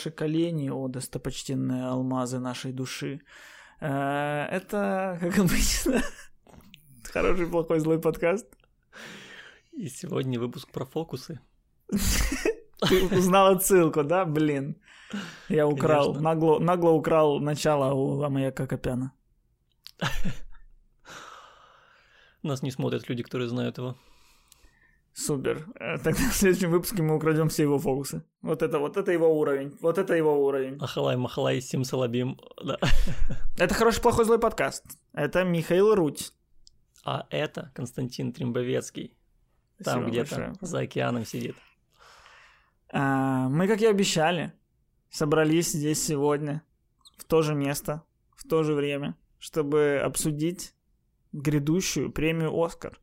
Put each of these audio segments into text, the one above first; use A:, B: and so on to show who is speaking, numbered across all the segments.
A: ваши колени, о достопочтенные алмазы нашей души. Э, это, как обычно, хороший, плохой, злой подкаст.
B: И сегодня выпуск про фокусы.
A: Ты узнал отсылку, да? Блин. Я украл, нагло, нагло украл начало у Амаяка Копяна.
B: Нас не смотрят люди, которые знают его.
A: Супер. Э, тогда в следующем выпуске мы украдем все его фокусы. Вот это вот это его уровень. Вот это его уровень.
B: Ахалай, махалай, сим салабим. Да.
A: Это хороший, плохой, злой подкаст. Это Михаил Руть.
B: А это Константин Тримбовецкий. Там где-то за океаном сидит.
A: А, мы, как и обещали, собрались здесь сегодня, в то же место, в то же время, чтобы обсудить грядущую премию «Оскар».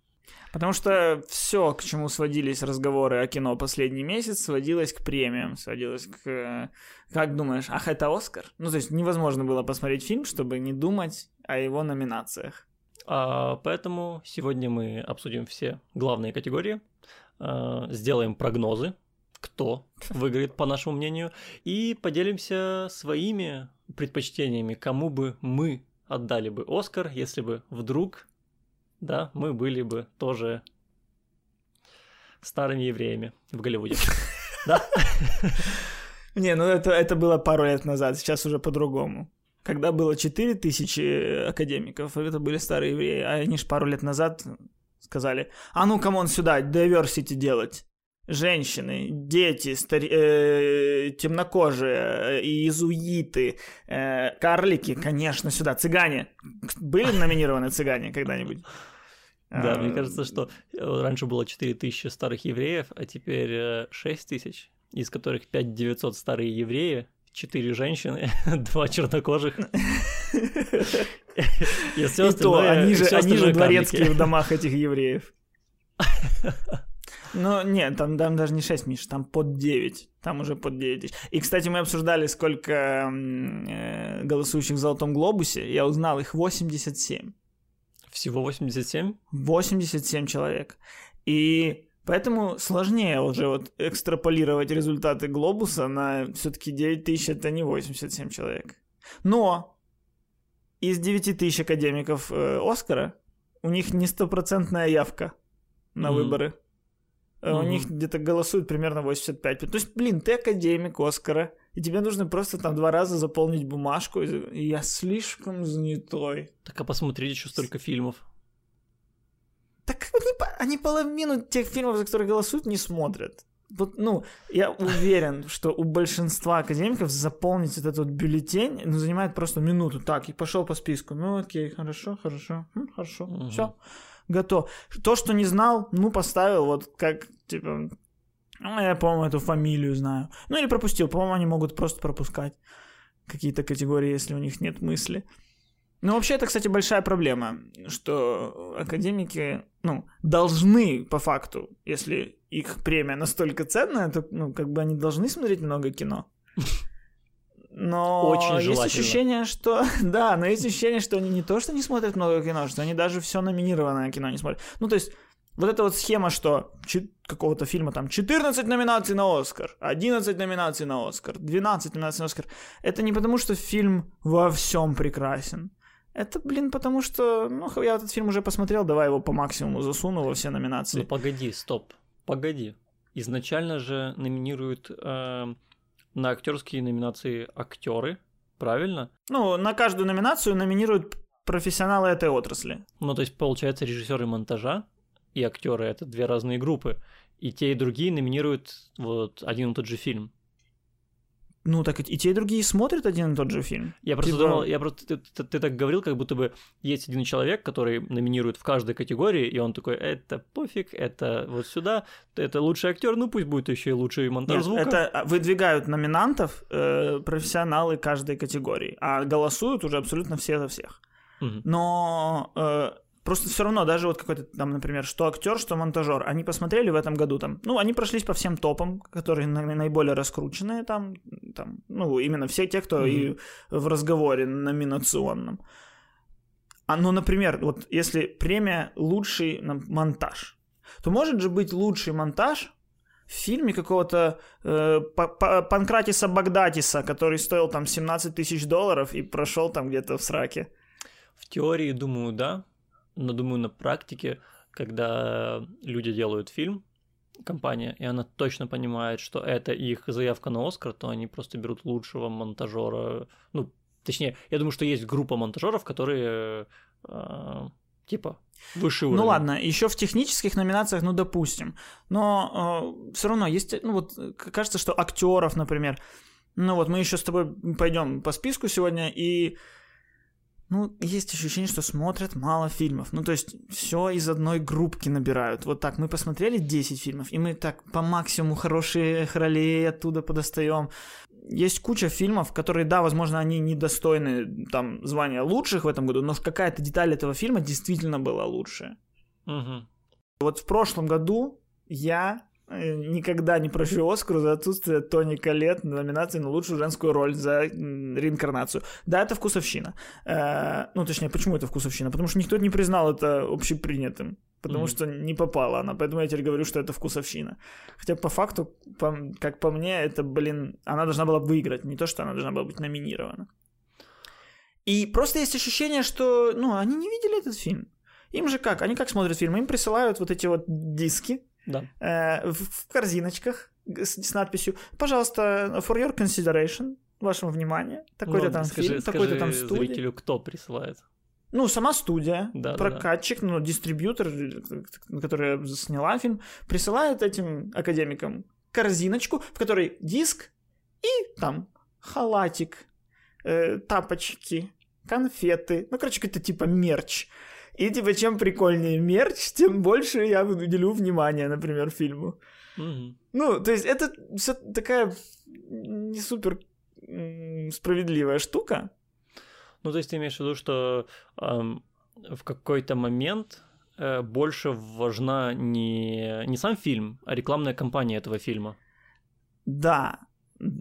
A: Потому что все, к чему сводились разговоры о кино последний месяц, сводилось к премиям, сводилось к... Как думаешь, ах, это Оскар? Ну, то есть невозможно было посмотреть фильм, чтобы не думать о его номинациях.
B: А, поэтому сегодня мы обсудим все главные категории, а, сделаем прогнозы, кто выиграет, по нашему мнению, и поделимся своими предпочтениями, кому бы мы отдали бы Оскар, если бы вдруг, да, мы были бы тоже старыми евреями в Голливуде. Да?
A: Не, ну это, это было пару лет назад, сейчас уже по-другому. Когда было 4 тысячи академиков, это были старые евреи, а они же пару лет назад сказали, а ну, come on, сюда, diversity делать женщины, дети, стари... э, темнокожие, э, иезуиты, э, карлики, конечно, сюда, цыгане. Были номинированы цыгане когда-нибудь?
B: Да, мне кажется, что э, раньше было 4000 старых евреев, а теперь 6000, э, из которых 5900 старые евреи, 4 женщины, 2 чернокожих.
A: И все остальное, они же дворецкие в домах этих евреев. Ну, нет, там, там даже не 6, Миш, там под 9. Там уже под 9 тысяч. И, кстати, мы обсуждали, сколько э, голосующих в Золотом Глобусе. Я узнал, их 87.
B: Всего 87?
A: 87 человек. И поэтому сложнее уже вот экстраполировать результаты Глобуса на все-таки 9 тысяч, это не 87 человек. Но из 9 тысяч академиков э, Оскара у них не стопроцентная явка на mm-hmm. выборы. Mm-hmm. У них где-то голосуют примерно 85. То есть, блин, ты академик Оскара, и тебе нужно просто там два раза заполнить бумажку, и я слишком занятой.
B: Так а посмотрите еще столько фильмов.
A: Так они, они половину тех фильмов, за которые голосуют, не смотрят. Вот, ну, я уверен, что у большинства академиков заполнить этот вот бюллетень ну, занимает просто минуту. Так, и пошел по списку. Ну, окей, хорошо, хорошо, хм, хорошо, угу. все готов. То, что не знал, ну, поставил, вот как, типа, ну, я, по-моему, эту фамилию знаю. Ну, или пропустил. По-моему, они могут просто пропускать какие-то категории, если у них нет мысли. Ну, вообще, это, кстати, большая проблема, что академики, ну, должны, по факту, если их премия настолько ценная, то, ну, как бы они должны смотреть много кино. Но Очень есть ощущение, что... Да, но есть ощущение, что они не то, что не смотрят много кино, что они даже все номинированное кино не смотрят. Ну, то есть, вот эта вот схема, что какого-то фильма там 14 номинаций на Оскар, 11 номинаций на Оскар, 12 номинаций на Оскар. Это не потому, что фильм во всем прекрасен. Это, блин, потому что, ну, я этот фильм уже посмотрел, давай его по максимуму засуну во все номинации.
B: Ну, погоди, стоп, погоди. Изначально же номинируют э, на актерские номинации актеры, правильно?
A: Ну, на каждую номинацию номинируют профессионалы этой отрасли.
B: Ну, то есть, получается, режиссеры монтажа и актеры это две разные группы. И те, и другие номинируют вот один и тот же фильм.
A: Ну, так и те, и другие смотрят один и тот же фильм.
B: Я просто типа... думал, я просто ты, ты, ты так говорил, как будто бы есть один человек, который номинирует в каждой категории, и он такой, это пофиг, это вот сюда, это лучший актер, ну пусть будет еще и лучший монтаж Нет, звука.
A: Это а, выдвигают номинантов э, профессионалы каждой категории, а голосуют уже абсолютно все за всех. Угу. Но э, Просто все равно, даже вот какой-то там, например, что актер, что монтажер, они посмотрели в этом году там, ну, они прошлись по всем топам, которые наиболее раскрученные там, там, ну, именно все те, кто mm-hmm. и в разговоре номинационном. А, ну, например, вот если премия лучший монтаж, то может же быть лучший монтаж фильме какого-то э, Панкратиса Багдатиса, который стоил там 17 тысяч долларов и прошел там где-то в сраке.
B: В теории, думаю, да, но думаю, на практике, когда люди делают фильм, компания, и она точно понимает, что это их заявка на Оскар, то они просто берут лучшего монтажера. Ну, точнее, я думаю, что есть группа монтажеров, которые э, типа выше
A: Ну ладно, еще в технических номинациях, ну допустим, но э, все равно есть, ну вот кажется, что актеров, например, ну вот мы еще с тобой пойдем по списку сегодня и ну, есть ощущение, что смотрят мало фильмов. Ну, то есть, все из одной группки набирают. Вот так, мы посмотрели 10 фильмов, и мы так по максимуму хорошие ролей оттуда подостаем. Есть куча фильмов, которые, да, возможно, они недостойны там звания лучших в этом году, но какая-то деталь этого фильма действительно была лучшая.
B: Угу.
A: Вот в прошлом году я никогда не прощу Оскару за отсутствие Тони Колет на номинации на лучшую женскую роль за реинкарнацию. Да, это вкусовщина. Э, ну, точнее, почему это вкусовщина? Потому что никто не признал это общепринятым. Потому mm-hmm. что не попала она. Поэтому я теперь говорю, что это вкусовщина. Хотя по факту, по, как по мне, это, блин, она должна была выиграть. Не то, что она должна была быть номинирована. И просто есть ощущение, что, ну, они не видели этот фильм. Им же как? Они как смотрят фильм? Им присылают вот эти вот диски,
B: да.
A: э, в, в корзиночках с, с надписью «Пожалуйста, for your consideration», вашему вниманию, такой-то ну, там скажи, фильм, такой-то там студия.
B: зрителю, кто присылает?
A: Ну, сама студия,
B: да,
A: прокатчик, да, ну, дистрибьютор, которая сняла фильм, присылает этим академикам корзиночку, в которой диск и там халатик, э, тапочки, конфеты, ну, короче, какой-то типа мерч. И типа, чем прикольнее мерч, тем больше я уделю внимания, например, фильму. Ну, то есть это все такая не супер справедливая штука.
B: Ну, то есть ты имеешь в виду, что эм, в какой-то момент э, больше важна не, не сам фильм, а рекламная кампания этого фильма.
A: Да,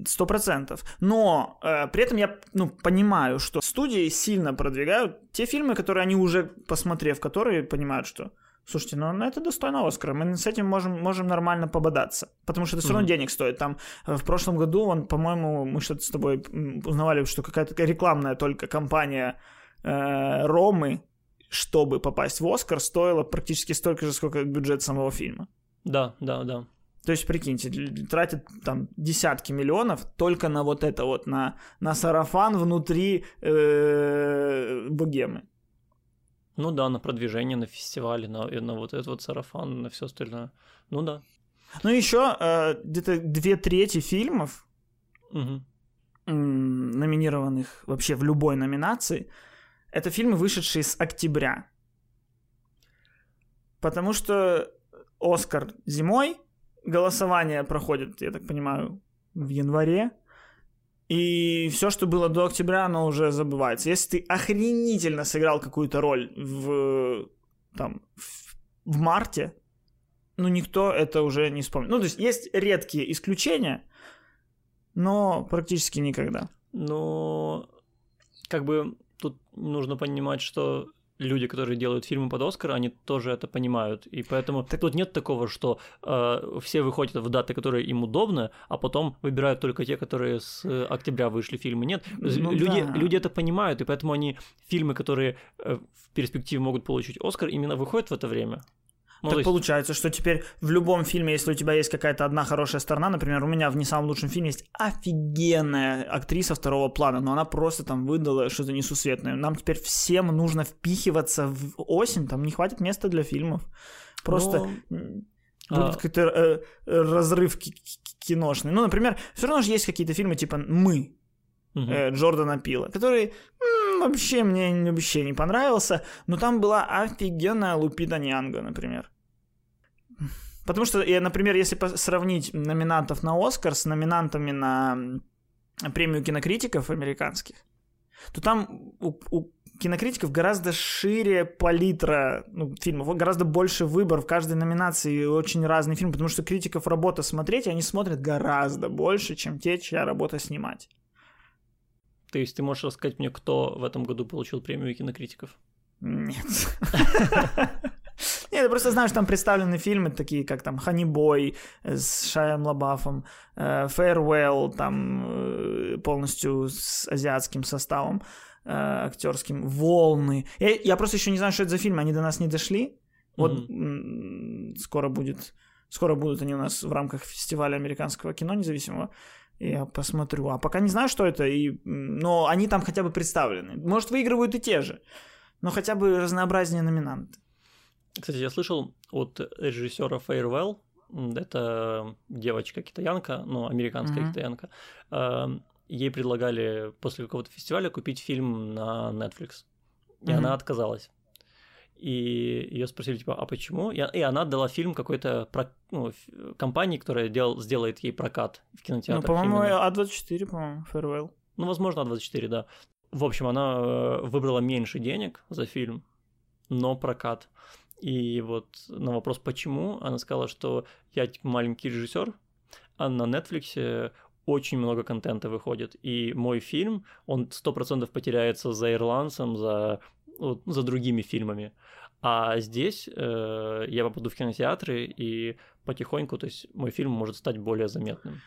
A: Сто процентов. Но э, при этом я ну, понимаю, что студии сильно продвигают те фильмы, которые они уже, посмотрев, которые понимают, что Слушайте, ну это достойно Оскара. Мы с этим можем, можем нормально пободаться. Потому что это все равно mm-hmm. денег стоит. Там э, в прошлом году, он, по-моему, мы что-то с тобой узнавали, что какая-то рекламная только компания э, Ромы, чтобы попасть в Оскар, стоила практически столько же, сколько бюджет самого фильма.
B: Да, да, да.
A: То есть, прикиньте, тратят там десятки миллионов только на вот это вот, на, на сарафан внутри э, богемы.
B: Ну да, на продвижение, на фестивале, на, на вот этот вот сарафан, на все остальное. Ну да.
A: Ну еще э, где-то две трети фильмов,
B: угу.
A: номинированных вообще в любой номинации, это фильмы, вышедшие с октября. Потому что Оскар зимой, голосование проходит, я так понимаю, в январе. И все, что было до октября, оно уже забывается. Если ты охренительно сыграл какую-то роль в, там, в, в марте, ну, никто это уже не вспомнит. Ну, то есть есть редкие исключения, но практически никогда.
B: Но как бы тут нужно понимать, что люди, которые делают фильмы под Оскар, они тоже это понимают. И поэтому так... тут нет такого, что э, все выходят в даты, которые им удобны, а потом выбирают только те, которые с октября вышли фильмы. Нет, ну, люди, да. люди это понимают, и поэтому они фильмы, которые э, в перспективе могут получить Оскар, именно выходят в это время.
A: Ну, так есть... получается, что теперь в любом фильме, если у тебя есть какая-то одна хорошая сторона, например, у меня в не самом лучшем фильме есть офигенная актриса второго плана, но она просто там выдала что-то несусветное. Нам теперь всем нужно впихиваться в осень, там не хватит места для фильмов. Просто но... будет а... какой-то э, разрыв киношный. Ну, например, все равно же есть какие-то фильмы типа «Мы», Uh-huh. Э, Джордана Пила, который вообще мне вообще не понравился, но там была офигенная Лупита Нянга, например. Потому что, например, если сравнить номинантов на Оскар с номинантами на премию кинокритиков американских, то там у, у кинокритиков гораздо шире палитра ну, фильмов, гораздо больше выбор в каждой номинации, очень разный фильм, потому что критиков работа смотреть, они смотрят гораздо больше, чем те, чья работа снимать.
B: То есть ты можешь рассказать мне, кто в этом году получил премию кинокритиков?
A: Нет. Нет, я просто знаю, что там представлены фильмы такие, как там «Ханибой» с Шаем Лабафом, э, «Farewell», там э, полностью с азиатским составом э, актерским, «Волны». Я, я просто еще не знаю, что это за фильмы, они до нас не дошли. Вот mm-hmm. скоро будет, скоро будут они у нас в рамках фестиваля американского кино независимого. Я посмотрю. А пока не знаю, что это, и... но они там хотя бы представлены. Может, выигрывают и те же, но хотя бы разнообразнее номинанты.
B: Кстати, я слышал от режиссера Farewell, это девочка-китаянка, ну, американская mm-hmm. китаянка, эм, ей предлагали после какого-то фестиваля купить фильм на Netflix, и mm-hmm. она отказалась. И ее спросили, типа, а почему? И, и она отдала фильм какой-то про, ну, компании, которая дел, сделает ей прокат в кинотеатрах.
A: Ну, по-моему, А24, по-моему, Farewell.
B: Ну, возможно, А24, да. В общем, она э, выбрала меньше денег за фильм, но прокат. И вот на вопрос «почему?» она сказала, что я типа, маленький режиссер, а на Netflix очень много контента выходит, и мой фильм, он сто процентов потеряется за ирландцем, за, вот, за другими фильмами. А здесь э, я попаду в кинотеатры, и потихоньку, то есть мой фильм может стать более заметным.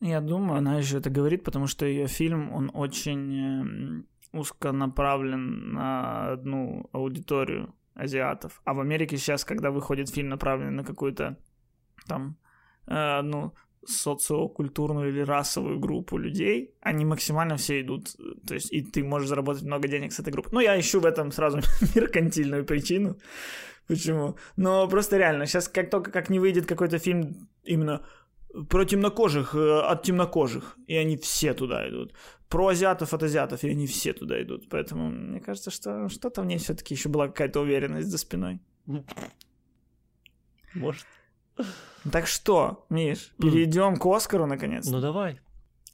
A: Я думаю, она еще это говорит, потому что ее фильм, он очень эм, узко направлен на одну аудиторию азиатов. А в Америке сейчас, когда выходит фильм, направленный на какую-то там э, ну, социокультурную или расовую группу людей, они максимально все идут, то есть и ты можешь заработать много денег с этой группы. Ну, я ищу в этом сразу меркантильную причину, почему. Но просто реально, сейчас как только как не выйдет какой-то фильм именно про темнокожих э, от темнокожих, и они все туда идут. Про азиатов от азиатов, и они все туда идут. Поэтому мне кажется, что что-то в ней все-таки еще была какая-то уверенность за спиной.
B: Может.
A: Так что, Миш, перейдем к Оскару наконец.
B: Ну давай.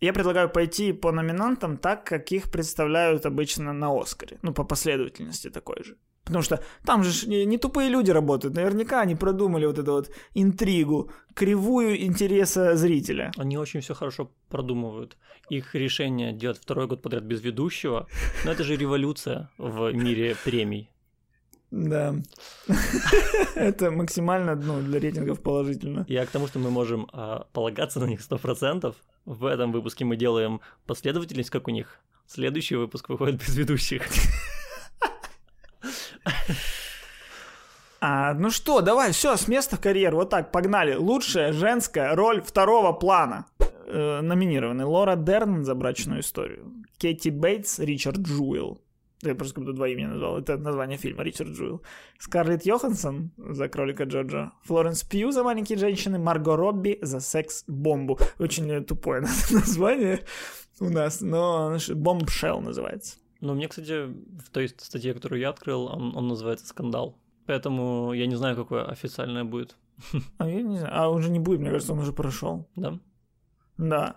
A: Я предлагаю пойти по номинантам так, как их представляют обычно на Оскаре. Ну, по последовательности такой же. Потому что там же не, не тупые люди работают. Наверняка они продумали вот эту вот интригу, кривую интереса зрителя.
B: Они очень все хорошо продумывают. Их решение делать второй год подряд без ведущего, но это же революция в мире премий.
A: Да. Это максимально ну, для рейтингов положительно.
B: Я к тому, что мы можем а, полагаться на них 100%. В этом выпуске мы делаем последовательность, как у них. Следующий выпуск выходит без ведущих.
A: А, ну что, давай, все, с места в карьеру. Вот так, погнали. Лучшая женская роль второго плана. Э, номинированы Лора Дерн за брачную историю. Кэти Бейтс, Ричард Джуэлл. Я просто как будто два имени назвал. Это название фильма Ричард Джуэлл. Скарлетт Йоханссон за кролика Джорджа. Флоренс Пью за маленькие женщины. Марго Робби за секс-бомбу. Очень тупое название у нас, но Бомбшелл называется.
B: Ну, мне, кстати, в той статье, которую я открыл, он, он называется «Скандал». Поэтому я не знаю, какое официальное будет.
A: А я не знаю. А уже не будет, мне кажется, он уже прошел.
B: Да?
A: Да.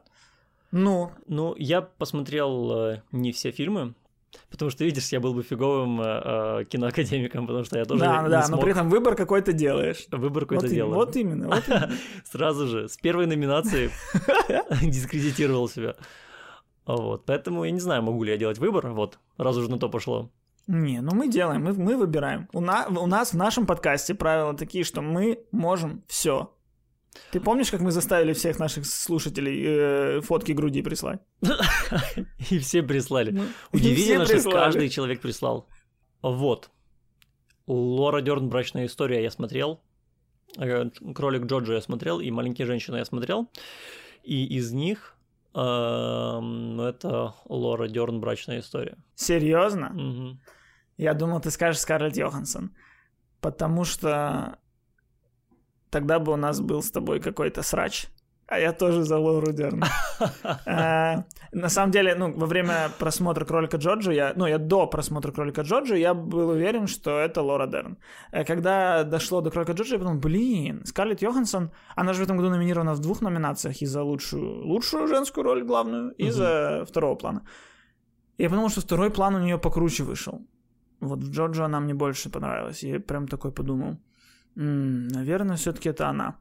A: Ну?
B: Ну, я посмотрел э, не все фильмы, Потому что, видишь, я был бы фиговым э, э киноакадемиком, потому что я тоже
A: Да,
B: не
A: да,
B: смог...
A: но при этом выбор какой-то делаешь.
B: Выбор какой-то
A: вот именно, вот именно.
B: Сразу же, с первой номинации дискредитировал себя. Вот, поэтому я не знаю, могу ли я делать выбор, вот, раз уже на то пошло.
A: Не, ну мы делаем, мы, мы выбираем. У, на, у нас в нашем подкасте правила такие, что мы можем все. Ты помнишь, как мы заставили всех наших слушателей э, фотки груди прислать?
B: И все прислали. Удивительно, что каждый человек прислал. Вот. Лора Дерн «Брачная история» я смотрел. Э, Кролик Джоджо я смотрел, и «Маленькие женщины» я смотрел. И из них Эм, это Лора Дерн «Брачная история».
A: Серьезно? Я думал, ты скажешь Скарлетт Йоханссон. Потому что тогда бы у нас был с тобой какой-то срач. А я тоже за Лору Дерн. А, на самом деле, ну, во время просмотра «Кролика Джорджа», я, ну, я до просмотра «Кролика Джорджа», я был уверен, что это Лора Дерн. Э, когда дошло до «Кролика Джорджа», я подумал, блин, Скарлетт Йоханссон, она же в этом году номинирована в двух номинациях и за лучшую, лучшую женскую роль главную, и за второго плана. Я подумал, что второй план у нее покруче вышел. Вот в Джорджа она мне больше понравилась. Я прям такой подумал, м-м, наверное, все-таки это она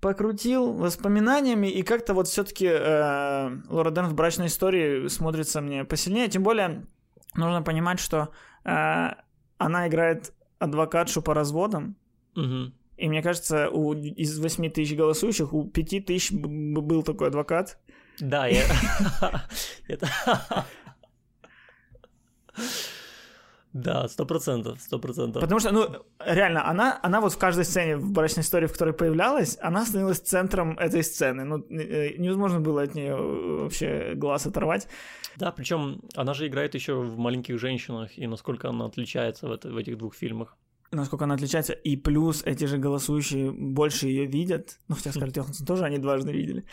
A: покрутил воспоминаниями, и как-то вот все-таки э, Лора Дерн в брачной истории смотрится мне посильнее. Тем более нужно понимать, что э, она играет адвокатшу по разводам.
B: Мгм.
A: И мне кажется, у, из 8 тысяч голосующих у 5 тысяч был такой адвокат.
B: Да, я... Да, сто процентов, сто процентов.
A: Потому что, ну, реально, она, она вот в каждой сцене в брачной истории, в которой появлялась, она становилась центром этой сцены. Ну, э, невозможно было от нее вообще глаз оторвать.
B: Да, причем она же играет еще в маленьких женщинах, и насколько она отличается в, это- в этих двух фильмах.
A: Насколько она отличается. И плюс эти же голосующие больше ее видят. Ну, хотя Скарлетт Йоханссон тоже они дважды видели.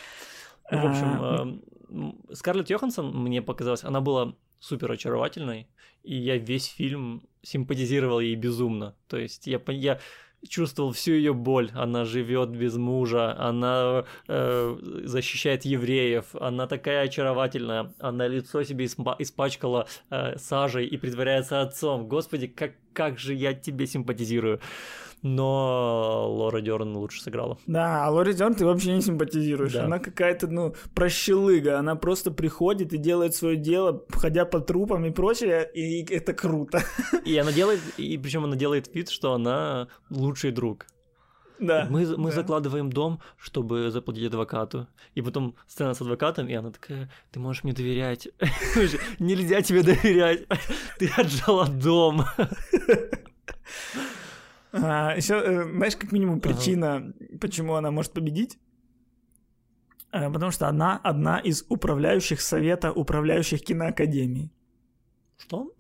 B: Ну, в общем,
A: А,
B: Скарлетт Йоханссон, мне показалось, она была супер очаровательной, и я весь фильм симпатизировал ей безумно. То есть я, я чувствовал всю ее боль. Она живет без мужа, она э, защищает евреев, она такая очаровательная, она лицо себе испа- испачкала э, сажей и притворяется отцом. Господи, как, как же я тебе симпатизирую. Но Лора Дерн лучше сыграла.
A: Да, а Лори Дерн ты вообще не симпатизируешь.
B: Да.
A: Она какая-то, ну, прощелыга. Она просто приходит и делает свое дело, ходя по трупам и прочее, и это круто.
B: И она делает, и причем она делает вид, что она лучший друг.
A: Да.
B: Мы, мы
A: да.
B: закладываем дом, чтобы заплатить адвокату. И потом сцена с адвокатом, и она такая, ты можешь мне доверять. Нельзя тебе доверять. Ты отжала дом.
A: еще, А, знаешь, как минимум
B: Ага.
A: причина, почему она может победить? Э, Потому что она одна из управляющих совета управляющих киноакадемий.
B: Что?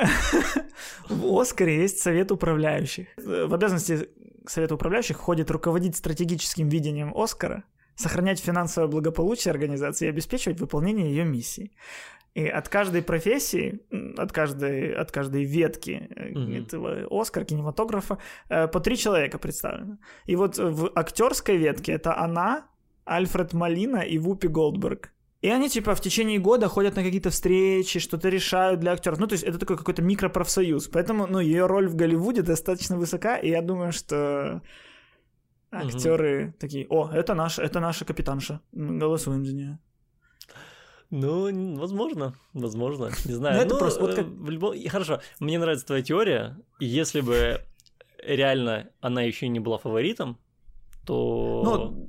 A: В Оскаре есть совет управляющих. В обязанности совета управляющих входит руководить стратегическим видением Оскара, сохранять финансовое благополучие организации и обеспечивать выполнение ее миссии. И от каждой профессии, от каждой, от каждой ветки
B: Мгм.
A: этого Оскар, кинематографа, э, по три человека представлено. И вот в актерской ветке это она, Альфред Малина и Вупи Голдберг. И они, типа, в течение года ходят на какие-то встречи, что-то решают для актеров. Ну, то есть это такой какой-то микропрофсоюз. Поэтому, ну, ее роль в Голливуде достаточно высока, и я думаю, что актеры такие, о, это наша, это наша капитанша, мы голосуем за нее.
B: Ну, возможно, возможно, не знаю.
A: Ну, это
B: Ну,
A: просто вот
B: э,
A: как-
B: в любом- Хорошо, мне нравится твоя теория, если бы реально она еще не была фаворитом, то...
A: Ну,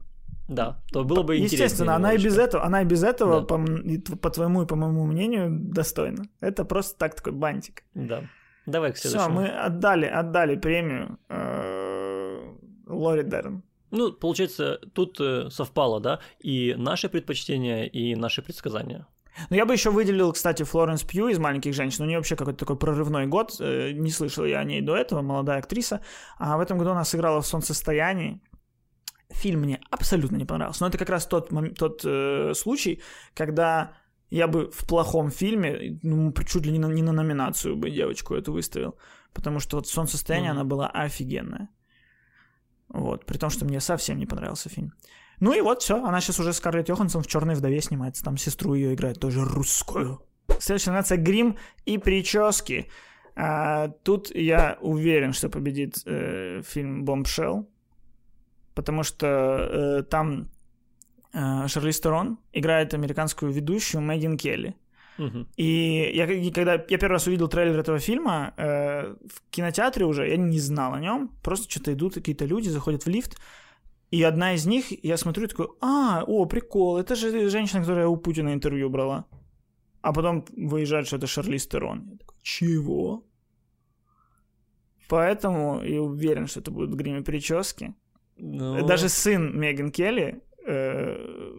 B: да, то было бы интереснее
A: Естественно, она и без этого, она и без этого,
B: Да.
A: по, по твоему и по моему мнению, достойна. Это просто так такой бантик.
B: Да. Давай к
A: Все,
B: следующему.
A: мы отдали, отдали премию э, Лори Дерн.
B: Ну, получается, тут э, совпало, да, и наши предпочтения, и наши предсказания.
A: Ну, я бы еще выделил, кстати, Флоренс Пью из «Маленьких женщин». У нее вообще какой-то такой прорывной год. Э, Не слышал я о ней до этого, молодая актриса. А в этом году она сыграла в «Солнцестоянии». Фильм мне абсолютно не понравился. Но это как раз тот, тот э, случай, когда я бы в плохом фильме, ну, чуть ли не на, не на номинацию бы девочку эту выставил. Потому что вот «Солнцестояние»,
B: Мгм.
A: она была офигенная. Вот, при том, что мне совсем не понравился фильм. Ну и вот все, она сейчас уже Скарлетт Йоханссон в Черной вдове снимается, там сестру ее играет, тоже русскую. Следующая номинация грим и прически. А, тут я уверен, что победит э, фильм Бомбшелл, потому что э, там э, Шарлиз Терон играет американскую ведущую Мэггин Келли.
B: Мгм.
A: И я, когда я первый раз увидел трейлер этого фильма э, в кинотеатре уже, я не знал о нем. Просто что-то идут какие-то люди, заходят в лифт. И одна из них, я смотрю, такой, а, о, прикол, это же женщина, которая у Путина интервью брала. А потом выезжает, что это Шарлиз Терон. Я такой, чего? Поэтому я уверен, что это будут грим и прически.
B: Ну,
A: Даже сын Меган Келли, э,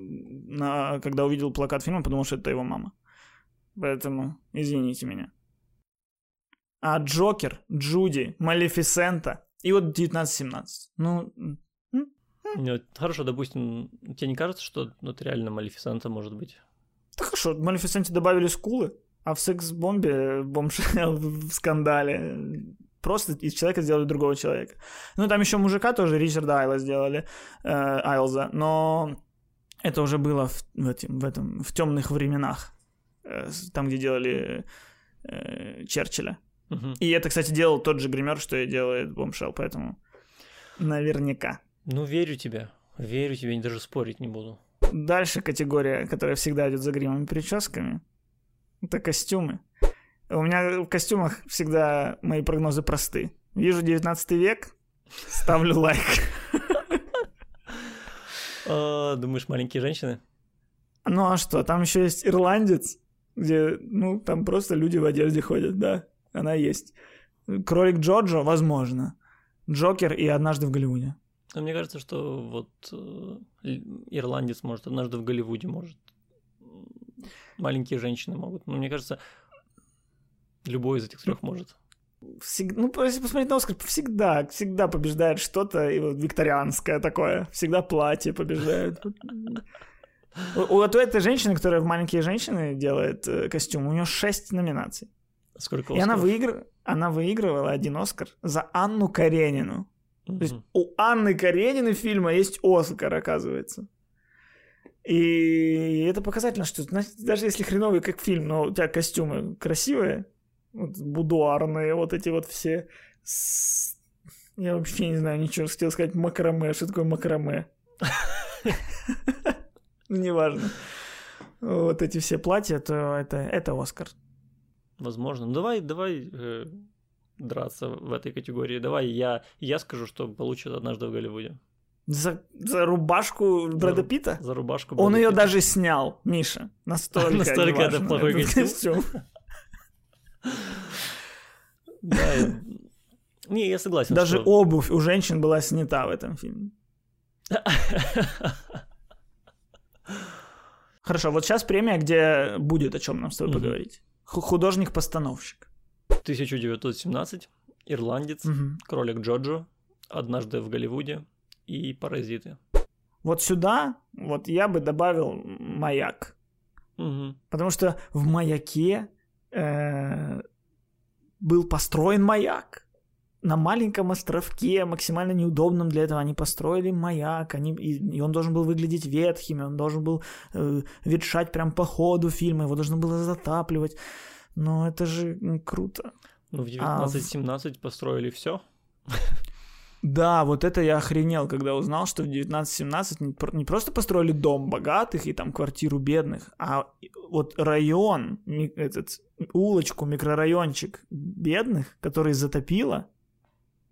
A: на- когда увидел плакат фильма, подумал, что это его мама. Поэтому извините меня. А Джокер, Джуди, Малефисента и вот 19-17. Ну,
B: ну, хорошо, допустим, тебе не кажется, что ну, это реально Малефисента может быть?
A: так хорошо, в Малефисенте добавили скулы, а в секс-бомбе, в бомж в скандале просто из человека сделали другого человека. Ну, там еще мужика тоже, Ричарда Айла сделали, э, Айлза, но это уже было в, в, этим, в, этом, в темных временах, э, там, где делали э, Черчилля.
B: Мгм.
A: И это, кстати, делал тот же гример, что и делает Бомшел, поэтому наверняка.
B: Ну, верю тебе. Верю тебе, даже спорить не буду.
A: Дальше категория, которая всегда идет за гримом и прическами, это костюмы. У меня в костюмах всегда мои прогнозы просты. Вижу 19 век, ставлю лайк.
B: А, Думаешь, маленькие женщины?
A: Ну а что, там еще есть ирландец, где, ну, там просто люди в одежде ходят, да, она есть. Кролик Джоджо, возможно. Джокер и однажды в Голливуде.
B: А мне кажется, что вот э, ирландец может, однажды в Голливуде может. Маленькие женщины могут. Но мне кажется, любой из этих трех может.
A: Всег- Ну, если посмотреть на Оскар, всегда, всегда побеждает что-то и вот викторианское такое. Всегда платье побеждает. У, у у этой женщины, которая в «Маленькие женщины» делает э, костюм, у нее шесть номинаций.
B: Сколько
A: И она,
B: Оскаров?
A: выигр... она выигрывала один Оскар за Анну Каренину. То есть у Анны Карениной фильма есть Оскар, оказывается. И это показательно, что значит, даже если хреновый как фильм, но у тебя костюмы красивые, будуарные, вот эти вот все. Я вообще не знаю ничего, хотел сказать макраме. Что такое макраме? Неважно. Вот эти все платья, то это, это Оскар.
B: Возможно. Ну давай, давай э, драться в этой категории. Давай я, я скажу, что получит однажды в Голливуде.
A: За, за рубашку Брэда Питта?
B: За рубашку.
A: Он
B: Брэда
A: ее
B: Питта.
A: даже снял, Миша. Настолько,
B: Настолько это плохой костюм. Да, Не, я согласен.
A: Даже
B: что-
A: обувь у женщин была снята в этом фильме. Хорошо, вот сейчас премия, где будет о чем нам с тобой поговорить. Ху- Художник-постановщик.
B: 1917, Ирландец. Кролик Джоджо, Однажды в Голливуде и Паразиты.
A: Вот сюда вот я бы добавил маяк. Потому что в маяке э, был построен маяк. На маленьком островке, максимально неудобном для этого, они построили маяк, они, и, и он должен был выглядеть ветхим, он должен был э, ветшать прям по ходу фильма, его должно было затапливать. Но это же круто.
B: Ну, в
A: А, в-
B: 1917 построили все.
A: Да, вот это я охренел, когда узнал, что в 1917 не, про- не просто построили дом богатых и там квартиру бедных, а вот район, этот, улочку, микрорайончик бедных, который затопило,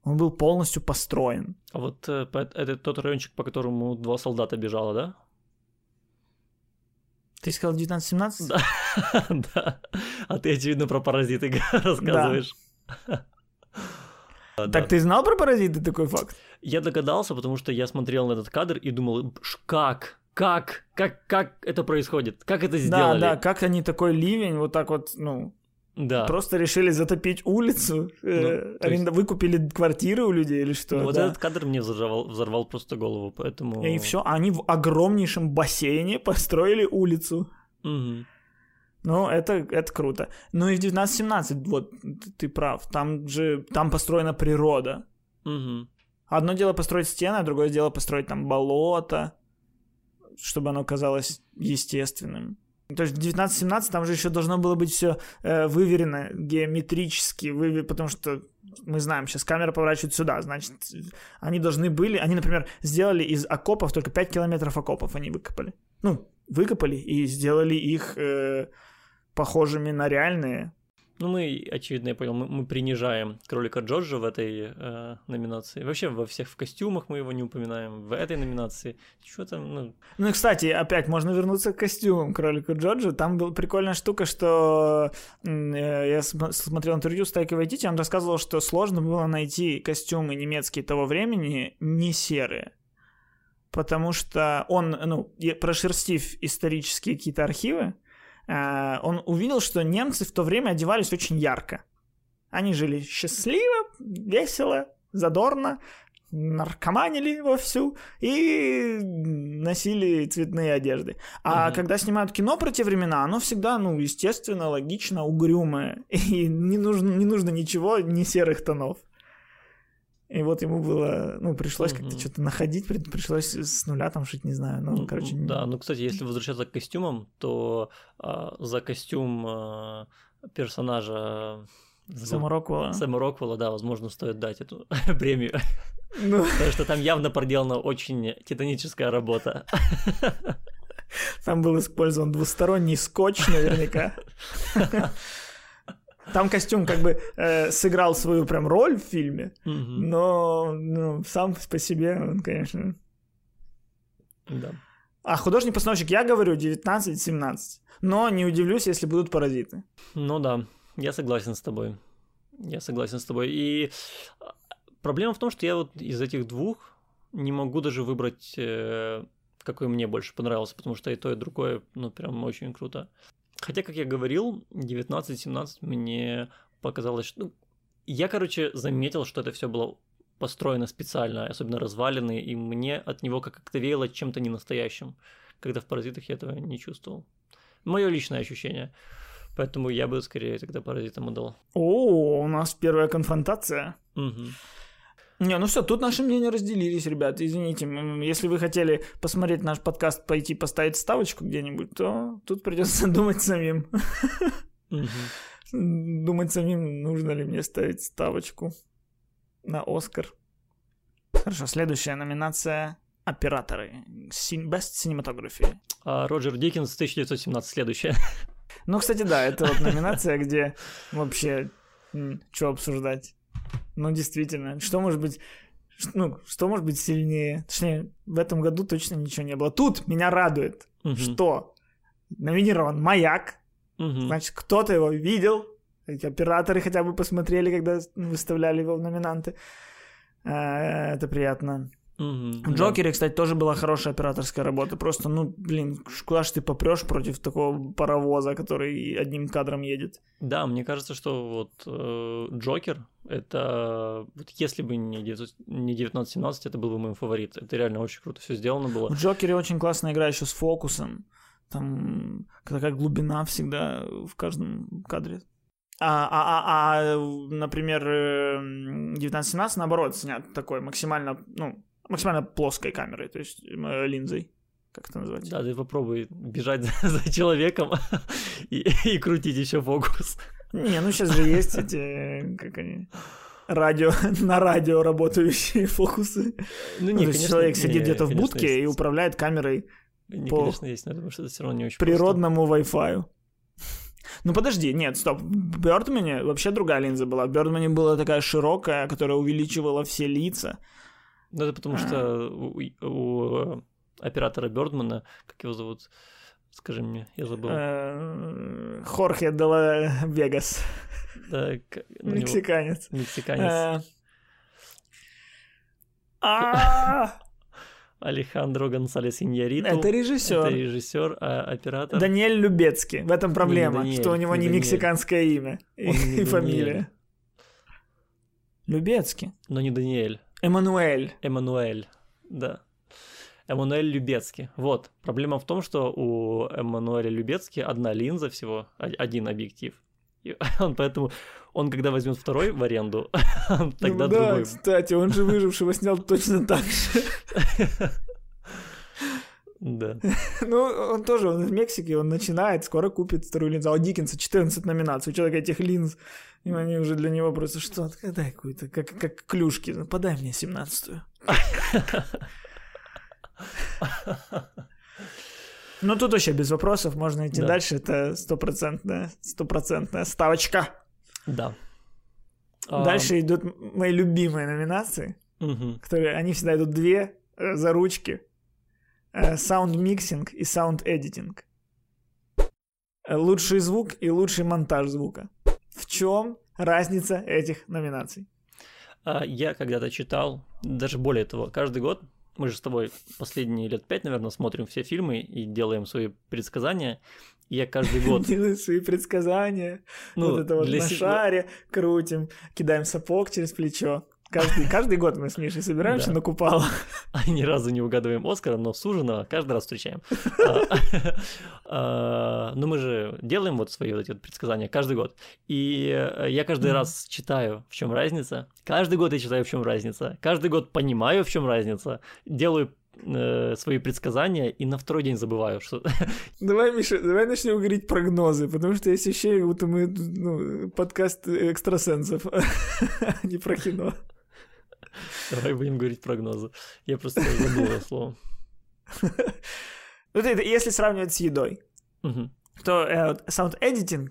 A: он был полностью построен.
B: А вот э, это тот райончик, по которому два солдата бежало, да?
A: Ты сказал 1917?
B: Да. Да. А ты, очевидно, про паразиты рассказываешь. Да.
A: Так ты знал про паразиты такой факт?
B: Я догадался, потому что я смотрел на этот кадр и думал, «Ш- как? Как? Как, как это происходит? Как это
A: Да,
B: сделали?
A: да, как они такой ливень вот так вот, ну,
B: Да.
A: просто решили затопить улицу, э,
B: Ну, то есть-
A: выкупили квартиры у людей или что?
B: Ну, вот
A: да.
B: этот кадр мне взорвал, взорвал просто голову, поэтому...
A: И все, они в огромнейшем бассейне построили улицу.
B: Мгм.
A: Ну, это, это круто. Ну и в 1917, вот, ты прав, там же, там построена природа.
B: Мгм.
A: Одно дело построить стены, а другое дело построить там болото, чтобы оно казалось естественным. То есть в 1917 там же еще должно было быть все выверено геометрически, выве- потому что мы знаем, сейчас камера поворачивает сюда, значит, они должны были, они, например, сделали из окопов, только 5 километров окопов они выкопали. Ну, выкопали и сделали их э, похожими на реальные.
B: Ну, мы, очевидно, я понял, мы, мы принижаем кролика Джорджа в этой э, номинации. Вообще во всех в костюмах мы его не упоминаем. В этой номинации. Что там, ну...
A: Ну и, кстати, опять можно вернуться к костюмам кролика Джорджа. Там была прикольная штука, что э, я см- смотрел интервью с Тайкой Вайтити, он рассказывал, что сложно было найти костюмы немецкие того времени не серые. Потому что он, ну, прошерстив исторические какие-то архивы, он увидел, что немцы в то время одевались очень ярко. Они жили счастливо, весело, задорно, наркоманили вовсю и носили цветные одежды. А
B: Мгм.
A: когда снимают кино про те времена, оно всегда, ну, естественно, логично, угрюмое. И не нужно, не нужно ничего, ни серых тонов. И вот ему было, ну, пришлось как-то что-то находить, при- пришлось с нуля там шить, не знаю. Ну,
B: ну,
A: короче,
B: Да, ну, кстати, если возвращаться к костюмам, то а, за костюм а, персонажа... забыл-
A: Сэма Роквелла.
B: Сэма Роквелла, да, возможно, стоит дать эту премию.
A: Ну,
B: Потому что там явно проделана очень титаническая работа.
A: там был использован двусторонний скотч наверняка. Там костюм как бы э, сыграл свою прям роль в фильме,
B: Мгм.
A: но ну, сам по себе он, конечно...
B: Да.
A: А художник-постановщик, я говорю, 19-17. Но не удивлюсь, если будут паразиты.
B: Ну да, я согласен с тобой. Я согласен с тобой. И а, проблема в том, что я вот из этих двух не могу даже выбрать, э, какой мне больше понравился, потому что и то, и другое, ну, прям очень круто. Хотя, как я говорил, 19-17 мне показалось, что... ну, я, короче, заметил, что это все было построено специально, особенно развалины, и мне от него как-то веяло чем-то ненастоящим, когда в «Паразитах» я этого не чувствовал. Мое личное ощущение. Поэтому я бы скорее тогда «Паразитам» отдал.
A: О, у нас первая конфронтация.
B: Мгм.
A: Не, ну все, тут наши мнения разделились, ребят. Извините, если вы хотели посмотреть наш подкаст, пойти поставить ставочку где-нибудь, то тут придется думать самим. Думать самим, нужно ли мне ставить ставочку на Оскар. Хорошо, следующая номинация операторы. Best Cinematography.
B: А Роджер Диккенс 1917 следующая.
A: Ну, кстати, да, это вот номинация, где вообще что обсуждать. Ну, действительно, что может быть, ну, что может быть сильнее? Точнее, в этом году точно ничего не было. Тут меня радует,
B: Мгм.
A: что номинирован «Маяк»,
B: Мгм.
A: значит, кто-то его видел, эти операторы хотя бы посмотрели, когда выставляли его в номинанты. Э, Это приятно.
B: Мгм.
A: В Джокере, кстати, тоже была хорошая операторская работа. Просто, ну, блин, куда ж ты попрешь против такого паровоза, который одним кадром едет?
B: Да, мне кажется, что вот э, Джокер, это вот если бы не 19 не 1917, это был бы моим фаворит. Это реально очень круто все сделано было.
A: В Джокере очень классная игра еще с фокусом. Там такая глубина всегда в каждом кадре. А, а, а, а, например, э, 1917 наоборот снят такой максимально, ну, максимально плоской камерой, то есть э, линзой. Как это называется?
B: Да, ты попробуй бежать за, за человеком и, и крутить еще фокус.
A: Не, ну сейчас же есть эти, как они, радио, на радио работающие фокусы.
B: Ну,
A: Ну, то есть человек сидит где-то в будке и управляет камерой
B: Не,
A: по
B: конечно, есть, но я думаю, что это все равно не очень просто.
A: природному Wi-Fi. Ну подожди, нет, стоп. В Бёрдмане вообще другая линза была. В Бёрдмане была такая широкая, которая увеличивала все лица.
B: Ну, это потому что у, у, э, оператора Бёрдмана, как его зовут, скажи мне, я забыл.
A: Э, Хорхе Дела Вегас, мексиканец.
B: Мексиканец.
A: Э, а,
B: Алехандро Гонсалес Иньяриту.
A: Это режиссер.
B: Это режиссер, а оператор.
A: Даниэль Любецкий. В этом проблема,
B: Даниэль,
A: что у него
B: не
A: не мексиканское имя и, и фамилия. Любецкий.
B: Но не Даниэль.
A: Эммануэль.
B: Эммануэль. Да. Эммануэль Любецкий. Вот. Проблема в том, что у Эммануэля Любецки одна линза всего, один объектив. И он поэтому, он когда возьмет второй в аренду, тогда
A: Ну да,
B: другой.
A: кстати, он же выжившего снял точно так же.
B: Да.
A: Ну, он тоже, он из Мексики, он начинает, скоро купит вторую линзу. А у Диккенса 14 номинаций, у человека этих линз, и они уже для него просто что, дай какую-то, как, как клюшки, ну, подай мне 17-ю. Ну, тут вообще без вопросов, можно идти
B: Да.
A: дальше, это стопроцентная, стопроцентная ставочка.
B: Да. А,
A: Дальше идут мои любимые номинации,
B: мгм.
A: которые, они всегда идут две э, за ручки. Э, Sound mixing и. Э, Лучший звук и лучший монтаж звука. В чем разница этих номинаций?
B: А, Я когда-то читал, даже более того, каждый год мы же с тобой последние лет пять, наверное, смотрим все фильмы и делаем свои предсказания. Я каждый год,
A: Делаем свои предсказания.
B: ну,
A: вот это вот на шаре крутим, кидаем сапог через плечо. Каждый, каждый год мы с Мишей собираемся
B: Да.
A: на купало.
B: а ни разу не угадываем Оскара, но суженого каждый раз встречаем. А, а, Но мы же делаем вот свои вот эти вот предсказания каждый год. И э, я каждый раз читаю, в чем разница. Каждый год я читаю, в чем разница. Каждый год понимаю, в чем разница. Делаю э, свои предсказания и на второй день забываю, что
A: Давай, Миша, давай начнем говорить прогнозы, потому что есть ощущение, будто мы ну, подкаст экстрасенсов, а не про кино.
B: Давай будем говорить прогнозы. Я просто забыл это слово.
A: Это, если сравнивать с едой, то э, sound editing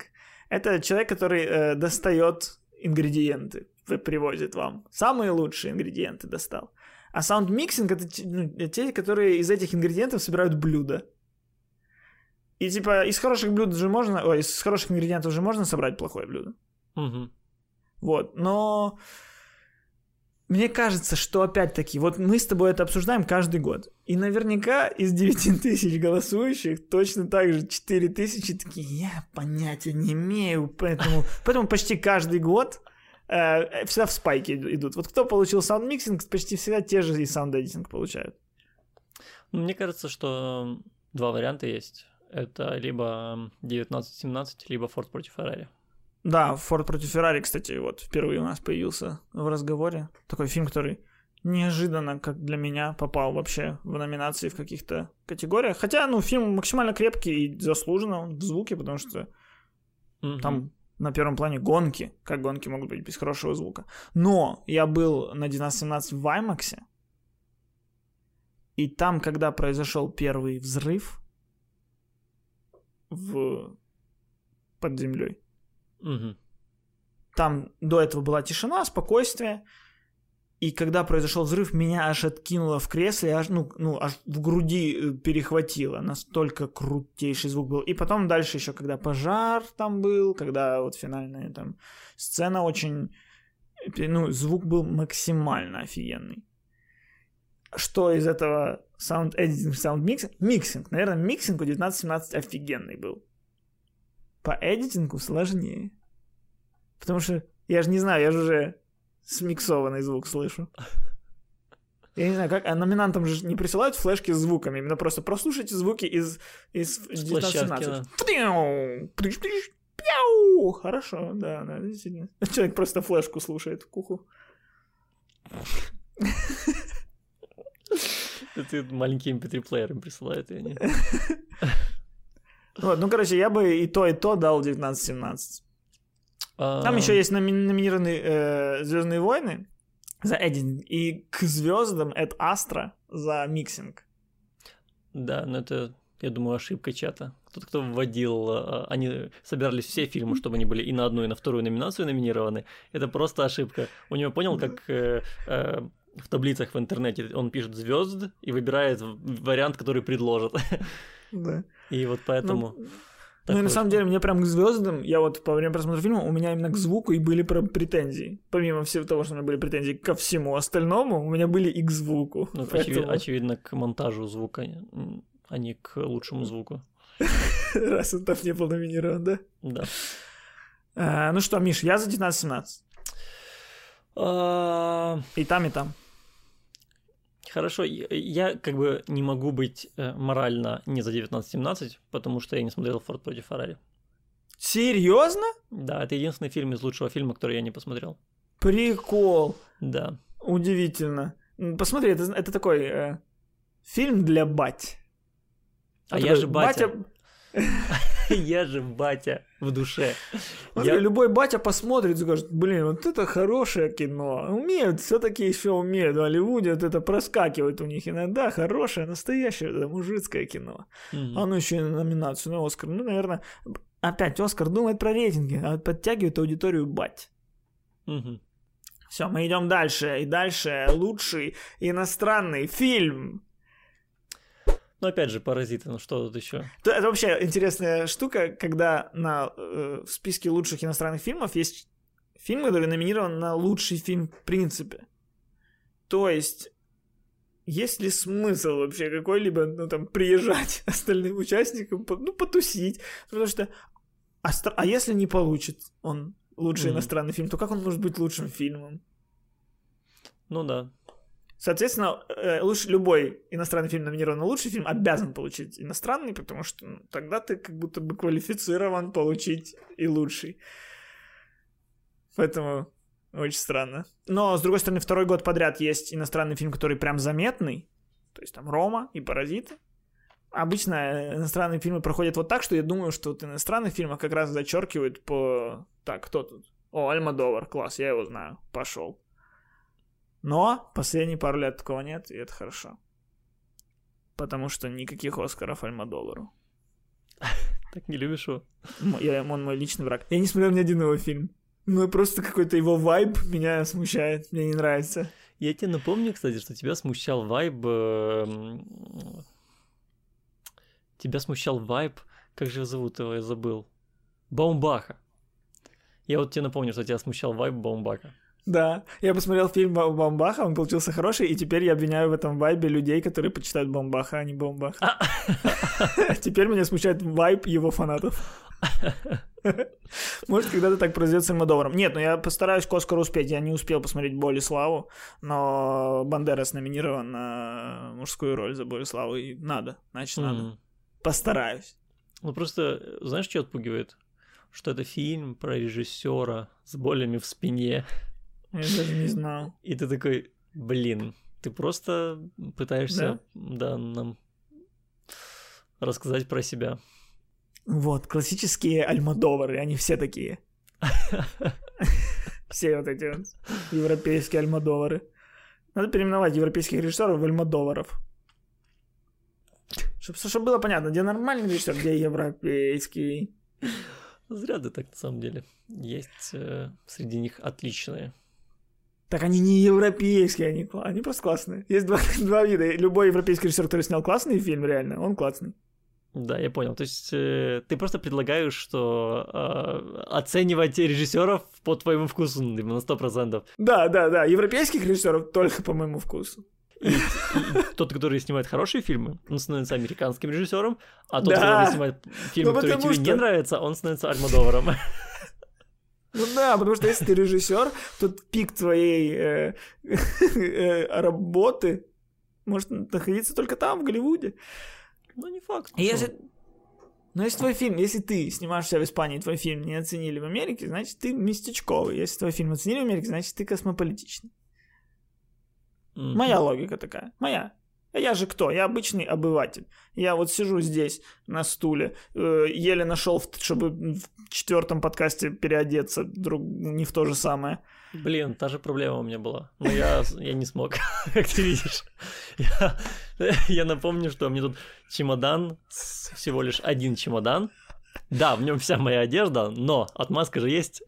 A: Это человек, который э, достает ингредиенты, привозит вам. Самые лучшие ингредиенты достал. А sound mixing это ну, те, которые из этих ингредиентов собирают блюда. И типа из хороших блюд же можно, ой, из хороших ингредиентов же можно собрать плохое блюдо.
B: Угу.
A: Вот, но мне кажется, что опять-таки, вот мы с тобой это обсуждаем каждый год. И наверняка из 9 тысяч голосующих точно так же 4 тысячи такие, я понятия не имею, поэтому, поэтому почти каждый год э, всегда в спайке идут. Вот кто получил sound mixing, почти всегда те же и sound editing получают.
B: Ну, мне кажется, что два варианта есть. Это либо 19-17, либо Ford против Ferrari.
A: Да, Форд против Феррари, кстати, вот впервые у нас появился в разговоре. Такой фильм, который неожиданно, как для меня, попал вообще в номинации в каких-то категориях. Хотя, ну, фильм максимально крепкий и заслуженно в звуке, потому что mm-hmm. там на первом плане гонки. Как гонки могут быть без хорошего звука? Но я был на 1917 в Ваймаксе, и там, когда произошел первый взрыв в... под землей,
B: Угу.
A: Там до этого была тишина, спокойствие. И когда произошел взрыв, меня аж откинуло в кресле, аж, ну, ну, аж в груди э, перехватило. Настолько крутейший звук был. И потом дальше еще, когда пожар там был, когда вот финальная там сцена очень... Ну, звук был максимально офигенный. Что из этого sound mixing? Mixing. Наверное, mixing у 1917 офигенный был. По editing у сложнее. Потому что я же не знаю, я же уже смиксованный звук слышу. Я не знаю, как, а номинантам же не присылают флешки с звуками, именно просто прослушайте звуки из, из 1917. Да. Хорошо, да, да, действительно. Человек просто флешку слушает в куху.
B: Это маленький mp3-плеер им присылают, и они...
A: Вот, ну, короче, я бы и то, и то дал 19-17. Там еще есть номи- номинированные э, Звездные войны за editing и к звездам это Астра за mixing.
B: Да, но это, я думаю, ошибка чата. Тот, кто вводил, э, они собирались все фильмы, чтобы они были и на одну, и на вторую номинацию номинированы. Это просто ошибка. У него понял, как э, э, в таблицах в интернете он пишет звезд и выбирает вариант, который предложат.
A: Да.
B: И вот поэтому...
A: Ну, ну и на самом деле мне прям к звездам, я вот по время просмотра фильма, у меня именно к звуку и были прям претензии. Помимо всего того, что у меня были претензии ко всему остальному, у меня были и к звуку.
B: Ну, Поэтому... очевидно, очевидно, к монтажу звука, а не к лучшему звуку.
A: Раз он там не был номинирован, да?
B: Да.
A: А, ну что, Миш, я за 19-17.
B: А...
A: И там, и там.
B: Хорошо, я как бы не могу быть э, морально не за 19-17, потому что я не смотрел «Форд против Феррари».
A: Серьезно?
B: Да, это единственный фильм из лучшего фильма, который я не посмотрел.
A: Прикол.
B: Да.
A: Удивительно. Посмотри, это, это такой э, фильм для бать.
B: А, а я же батя. батя... Я же батя в душе.
A: Я... Любой батя посмотрит и скажет, блин, вот это хорошее кино. Умеют, все-таки еще умеют. В Голливуде вот это проскакивает у них иногда. Хорошее, настоящее, это мужицкое кино. Mm-hmm. Оно еще и на номинацию на Оскар. Ну, наверное, опять Оскар думает про рейтинги, а подтягивает аудиторию бать.
B: Mm-hmm.
A: Все, мы идем дальше. И дальше лучший иностранный фильм
B: но опять же, паразиты, ну что тут еще?
A: Это вообще интересная штука, когда на, э, в списке лучших иностранных фильмов есть фильм, который номинирован на лучший фильм в принципе. То есть, есть ли смысл вообще какой-либо, ну там, приезжать остальным участникам, ну, потусить? Потому что, а, а если не получит он лучший mm-hmm. иностранный фильм, то как он может быть лучшим фильмом?
B: Ну да.
A: Соответственно, э, лучше любой иностранный фильм, номинированный на лучший фильм, обязан получить иностранный, потому что ну, тогда ты как будто бы квалифицирован получить и лучший. Поэтому очень странно. Но, с другой стороны, второй год подряд есть иностранный фильм, который прям заметный. То есть там «Рома» и «Паразиты». Обычно иностранные фильмы проходят вот так, что я думаю, что вот иностранных фильмов как раз зачеркивают по... Так, кто тут? О, Альмадовар, класс, я его знаю. Пошел. Но последние пару лет такого нет, и это хорошо. Потому что никаких Оскаров Альмадовару.
B: Так не любишь его?
A: Я, он мой личный враг. Я не смотрел ни один его фильм. Ну, просто какой-то его вайб меня смущает, мне не нравится.
B: Я тебе напомню, кстати, что тебя смущал вайб... эм, Тебя смущал вайб... Как же его зовут его, я забыл. Баумбаха. Я вот тебе напомню, что тебя смущал вайб Баумбаха.
A: Да, я посмотрел фильм Ба- Баумбаха, он получился хороший, и теперь я обвиняю в этом вайбе людей, которые почитают Баумбаха, а не Баумбаха. Теперь меня смущает вайб его фанатов. Может, когда-то так произойдет с Альмадоваром. Нет, ну я постараюсь к Оскару успеть. Я не успел посмотреть «Боль и славу», но Бандерас номинирован на мужскую роль за «Боль и славу», и надо, значит, надо. Постараюсь.
B: Ну просто, знаешь, что отпугивает? Что это фильм про режиссера с болями в спине.
A: Я даже не знал.
B: И ты такой, блин, ты просто пытаешься, да, нам рассказать про себя.
A: Вот, классические Альмадовары, они все такие. Все вот эти вот европейские Альмадовары. Надо переименовать европейских режиссеров в Альмадоваров. Чтобы, было понятно, где нормальный режиссер, где европейский.
B: Зря ты так, на самом деле. Есть э, среди них отличные.
A: Так они не европейские, они, они просто классные. Есть два, два вида. Любой европейский режиссер, который снял классный фильм, реально, он классный.
B: Да, я понял. То есть э, ты просто предлагаешь, что э, оценивать режиссеров по твоему вкусу ну, на 100%.
A: Да, да, да. Европейских режиссеров только по моему вкусу.
B: И, и тот, который снимает хорошие фильмы, он становится американским режиссером, а тот,
A: Да.
B: который снимает фильмы,
A: Ну,
B: которые тебе
A: что-
B: не нравятся, он становится Альмадоваром.
A: Ну да, потому что если ты режиссер, то пик твоей э, э, работы может находиться только там, в Голливуде.
B: Ну, не факт.
A: Если... Но если твой фильм, если ты снимаешься в Испании, твой фильм не оценили в Америке, значит, ты местечковый. Если твой фильм оценили в Америке, значит, ты космополитичный. Моя логика такая. Моя. А я же кто? Я обычный обыватель. Я вот сижу здесь на стуле, э, еле нашел, чтобы в четвертом подкасте переодеться друг, не в то же самое.
B: Блин, та же проблема у меня была. Но я, я не смог, как ты видишь. Я, я напомню, что у меня тут чемодан, всего лишь один чемодан. Да, в нем вся моя одежда, но отмазка же есть.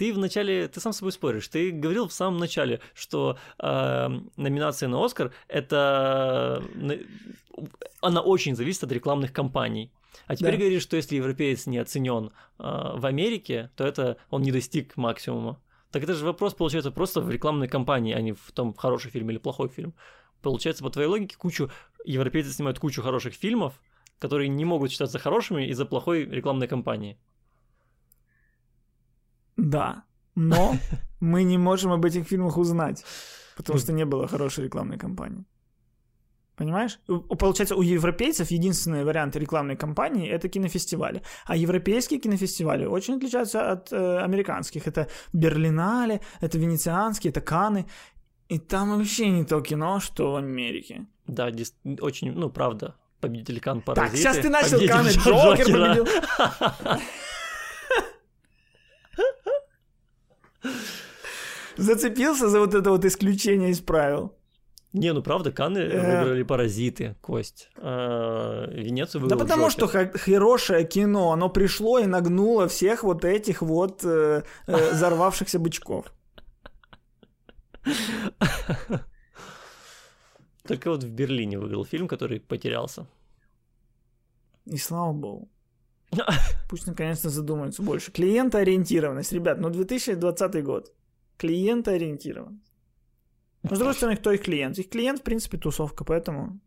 B: Ты вначале, ты сам с собой споришь. Ты говорил в самом начале, что э, номинация на Оскар это на- она очень зависит от рекламных кампаний. А теперь
A: Да.
B: говоришь, что если европеец не оценен э, в Америке, то это он не достиг максимума. Так это же вопрос получается просто в рекламной кампании, а не в том хороший фильм или плохой фильм. Получается, по твоей логике, кучу европейцы снимают кучу хороших фильмов, которые не могут считаться хорошими из-за плохой рекламной кампании.
A: Да. Но мы не можем об этих фильмах узнать, потому что не было хорошей рекламной кампании. Понимаешь? Получается, у европейцев единственный вариант рекламной кампании это кинофестивали. А европейские кинофестивали очень отличаются от э, американских. Это Берлинале, это Венецианские, это Канны. И там вообще не то кино, что в Америке.
B: Да, дис- очень, ну, правда, победитель Канн
A: Так,
B: Паразиты.
A: сейчас ты начал Канны,
B: Джо-
A: Джокер победил. Зацепился за вот это вот исключение из правил.
B: Не, ну правда, Каны
A: Э.
B: выиграли Паразиты, Кость. А, Венецию
A: Да
B: выиграл
A: потому
B: Джокер.
A: что хорошее кино, оно пришло и нагнуло всех вот этих вот э, э, взорвавшихся бычков.
B: Только вот в Берлине выиграл фильм, который потерялся.
A: И слава богу. Пусть наконец-то задумаются больше. Клиентоориентированность. Ребят, ну 2020 год. Клиентоориентированность. Но с другой стороны, кто их клиент? Их клиент, в принципе, тусовка, поэтому...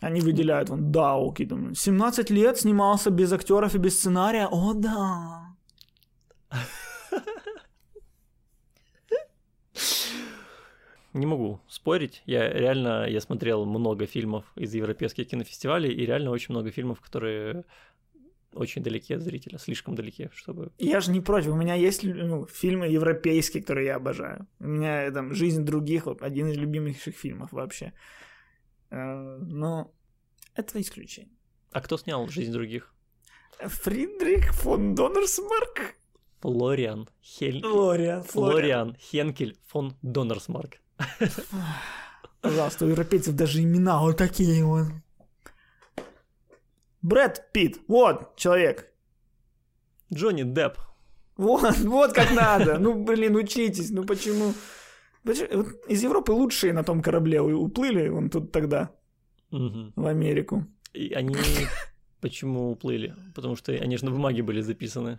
A: Они выделяют вон Дауки, там, 17 лет снимался без актеров и без сценария. О, да.
B: Не могу спорить. Я реально, я смотрел много фильмов из европейских кинофестивалей, и реально очень много фильмов, которые очень далеки от зрителя, слишком далеки, чтобы...
A: Я же не против. У меня есть ну, фильмы европейские, которые я обожаю. У меня там «Жизнь других» один из любимейших фильмов вообще. Э, Но это исключение.
B: А кто снял «Жизнь других»?
A: Фридрих фон Доннерсмарк?
B: Флориан Хенкель...
A: Флориан. Флориан.
B: Флориан Хенкель фон Доннерсмарк.
A: Пожалуйста, у европейцев даже имена вот такие вот. Брэд Питт, вот человек.
B: Джонни Депп.
A: Вот, вот как надо. Ну, блин, учитесь. Ну почему? из Европы лучшие на том корабле уплыли, вон тут тогда, в Америку.
B: И они почему уплыли? Потому что они же на бумаге были записаны.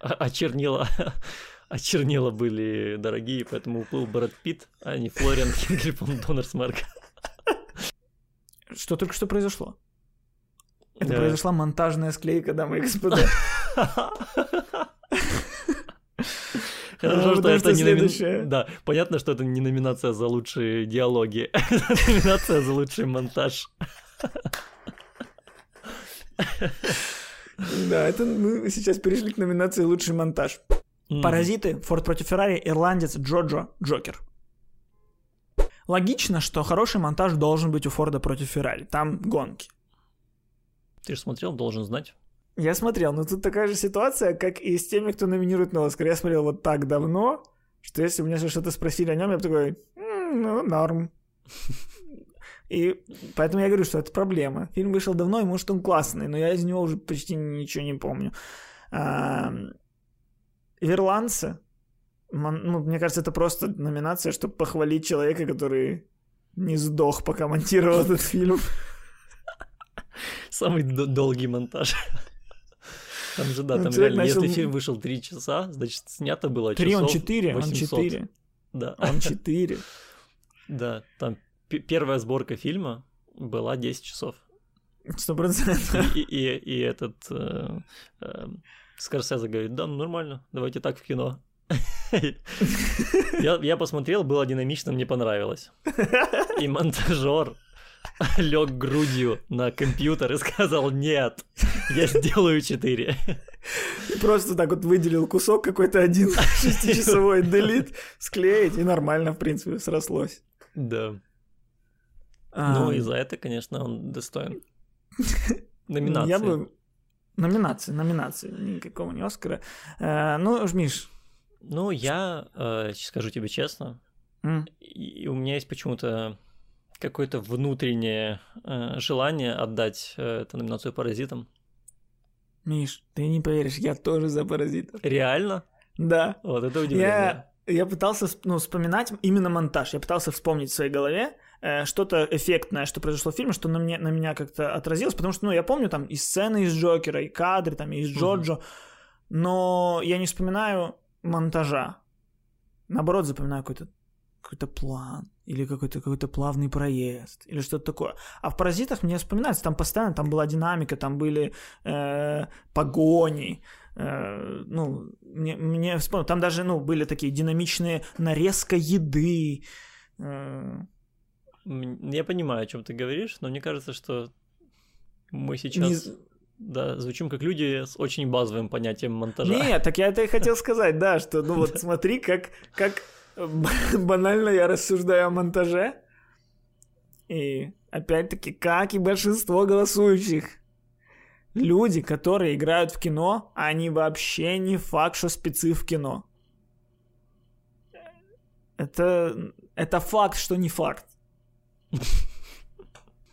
B: А, а чернила... А чернила были дорогие, поэтому уплыл Брэд Питт, а не Флориан Хингли Донорсмарк.
A: Что только что произошло? Это
B: Да.
A: произошла монтажная склейка, дамы и господа.
B: Хорошо, что это не номинация. Да, понятно, что это не номинация за лучшие диалоги. Это номинация за лучший монтаж.
A: Да, это мы сейчас перешли к номинации «Лучший монтаж».
B: М.
A: Паразиты, Форд против Феррари, Ирландец, Джоджо, Джокер. Логично, что хороший монтаж должен быть у Форда против Феррари. Там гонки.
B: Ты же смотрел, должен знать.
A: Я смотрел, но тут такая же ситуация, как и с теми, кто номинирует на Оскар. Я смотрел вот так давно, что если бы меня что-то спросили о нем, я бы такой, «М, ну, норм. И поэтому я говорю, что это проблема. Фильм вышел давно, и может он классный, но я из него уже почти ничего не помню. А, Ирландцы, мон- ну, мне кажется, это просто номинация, чтобы похвалить человека, который не сдох, пока монтировал этот фильм.
B: Самый долгий монтаж. Там же, да,
A: Ну,
B: там реально, если фильм вышел 3 часа, значит, снято было
A: Три, он
B: часов
A: четыре, он
B: 800.
A: четыре.
B: Да,
A: Он четыре.
B: да, там первая сборка фильма была 10 часов.
A: Сто процентов.
B: И, и, и этот э, э, Скорсезе говорит, да, ну, нормально, давайте так в кино. Я, я посмотрел, было динамично, мне понравилось. И монтажер лег грудью на компьютер и сказал, нет, я сделаю 4.
A: И Просто так вот выделил кусок какой-то один шестичасовой, делит, склеить, и нормально, в принципе, срослось.
B: Да.
A: А,
B: Ну и за это, конечно, он достоин. Номинации.
A: Я бы... Номинации, номинации, никакого не Оскара. Э, Ну, уж, Миш,
B: Ну, я э, скажу тебе честно,
A: м,
B: и у меня есть почему-то какое-то внутреннее э, желание отдать э, эту номинацию паразитам.
A: Миш, ты не поверишь, я тоже за паразитов.
B: Реально?
A: Да.
B: Вот это удивление.
A: Я, я пытался ну, вспоминать именно монтаж. Я пытался вспомнить в своей голове что-то эффектное, что произошло в фильме, что на, мне, на меня как-то отразилось. Потому что, ну, я помню там и сцены из Джокера, и кадры, там, и из. Джоджо. Но я не вспоминаю монтажа. Наоборот, запоминаю какой-то какой-то план или какой-то какой-то плавный проезд или что-то такое. А в «Паразитах» мне вспоминается, там постоянно там была динамика, там были э, погони, э, ну, мне, мне вспомнил, там даже, ну, были такие динамичные нарезка еды, э,
B: Я понимаю, о чем ты говоришь, но мне кажется, что мы сейчас
A: не-
B: да, звучим как люди с очень базовым понятием монтажа.
A: Нет, так я это и хотел сказать, да, что, ну вот смотри, как, как б- банально я рассуждаю о монтаже. И опять-таки, как и большинство голосующих, люди, которые играют в кино, они вообще не факт, что спецы в кино. Это, это факт, что не факт.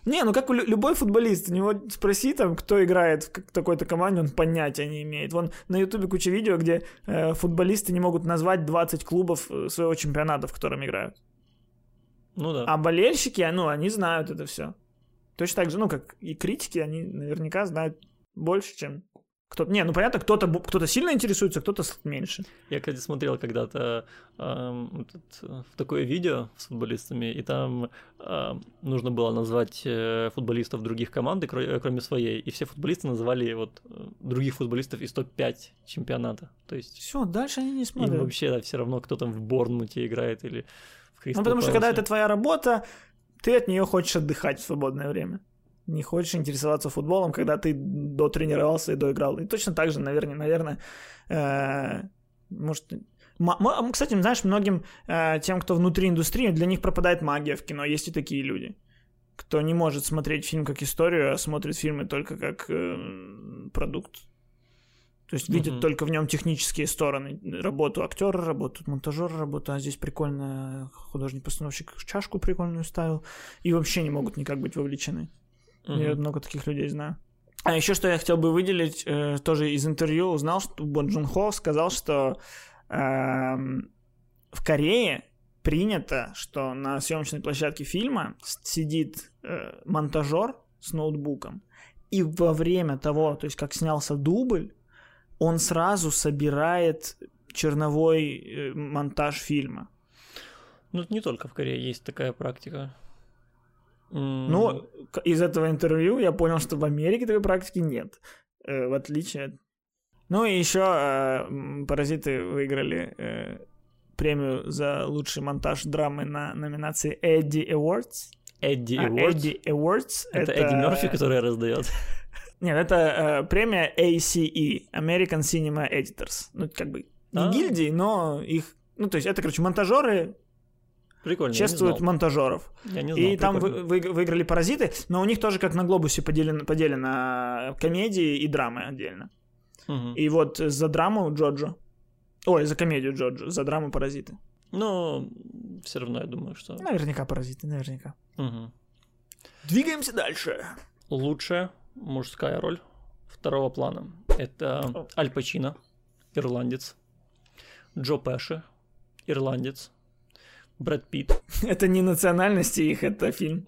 A: Не, ну как любой футболист, у него спроси там, кто играет в такой-то команде, он понятия не имеет. Вон на ютубе куча видео, где э, футболисты не могут назвать 20 клубов э, своего чемпионата, в котором играют.
B: Ну да.
A: А болельщики, ну, они знают это все. Точно так же, ну, как и критики, они наверняка знают больше, чем кто-то. Не, ну понятно, кто-то бу- кто сильно интересуется, кто-то меньше.
B: Я, кстати, смотрел когда-то эм, этот, э, такое видео с футболистами, и там эм, нужно было назвать э, футболистов других команд, э, кроме своей, и все футболисты называли вот э, других футболистов из топ-5 чемпионата. То есть
A: Все, дальше они не
B: им
A: смотрят.
B: вообще все равно, кто там в Борнмуте играет или в
A: Ну,
B: Кристал
A: потому что когда это твоя работа, ты от нее хочешь отдыхать в свободное время. Не хочешь интересоваться футболом, когда ты дотренировался и доиграл. И точно так же, наверное, наверное, э, может... Кстати, знаешь, многим э, тем, кто внутри индустрии, для них пропадает магия в кино. Есть и такие люди, кто не может смотреть фильм как историю, а смотрит фильмы только как э, продукт. То есть видит
B: Мгм.
A: только в нем технические стороны. Работу актера, работу монтажера, работу, а здесь прикольно художник-постановщик чашку прикольную ставил. И вообще не могут никак быть вовлечены.
B: Мгм.
A: Я много таких людей знаю. А еще что я хотел бы выделить, э, тоже из интервью узнал, что Бон Джун Хо сказал, что эм, в Корее принято, что на съемочной площадке фильма сидит э, монтажер с ноутбуком, и во время того, то есть как снялся дубль, он сразу собирает черновой э, монтаж фильма.
B: Ну, не только в Корее есть такая практика.
A: Ну, из этого интервью я понял, что в Америке такой практики нет, э, в отличие от... Ну и еще э, «Паразиты» выиграли э, премию за лучший монтаж драмы на номинации Эдди Awards.
B: Эдди
A: а,
B: Awards?
A: Эдди Awards.
B: Это, это Эдди Мерфи, который раздает.
A: Нет, это э, премия ACE, American Cinema Editors. Ну, как бы не
B: А.
A: гильдии, но их... Ну, то есть это, короче, монтажеры
B: Прикольно,
A: чествуют монтажеров.
B: Я не знал,
A: И там вы- вы- выиграли «Паразиты», но у них тоже как на «Глобусе» поделено, поделено комедии и драмы отдельно.
B: Мгм.
A: И вот за драму Джоджо. Ой, за комедию Джоджо, за драму «Паразиты».
B: Но все равно я думаю, что...
A: Наверняка «Паразиты», наверняка.
B: Мгм.
A: Двигаемся дальше.
B: Лучшая мужская роль второго плана. Это Аль Пачино, ирландец. Джо Пэши, ирландец. Брэд Питт.
A: Это не национальности их, это фильм.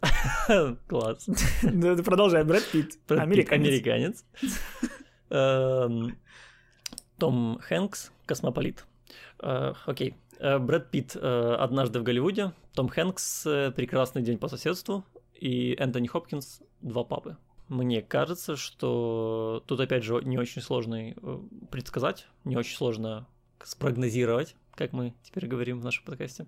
B: Класс.
A: Ты Продолжай, Брэд Питт. Американец.
B: Эм, Том Хэнкс, космополит. Э, Окей. Э, Брэд Питт э, однажды в Голливуде, Том Хэнкс прекрасный день по соседству и Энтони Хопкинс два папы. Мне кажется, что тут опять же не очень сложно предсказать, не очень сложно спрогнозировать, как мы теперь говорим в нашем подкасте,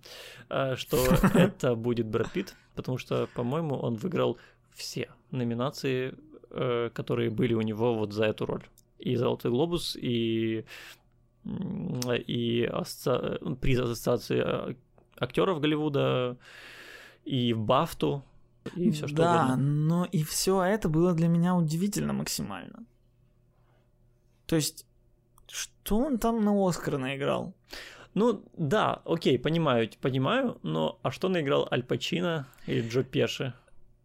B: э, что это будет Брэд Питт, потому что, по-моему, он выиграл все номинации, э, которые были у него вот за эту роль. И «Золотой глобус», и, и асоци- приз ассоциации а, актеров Голливуда, и «Бафту», и все что
A: да,
B: угодно.
A: но и все это было для меня удивительно максимально. То есть, что он там на Оскар наиграл?
B: Ну, да, окей, понимаю, понимаю, но а что наиграл Аль Пачино или Джо Пеши?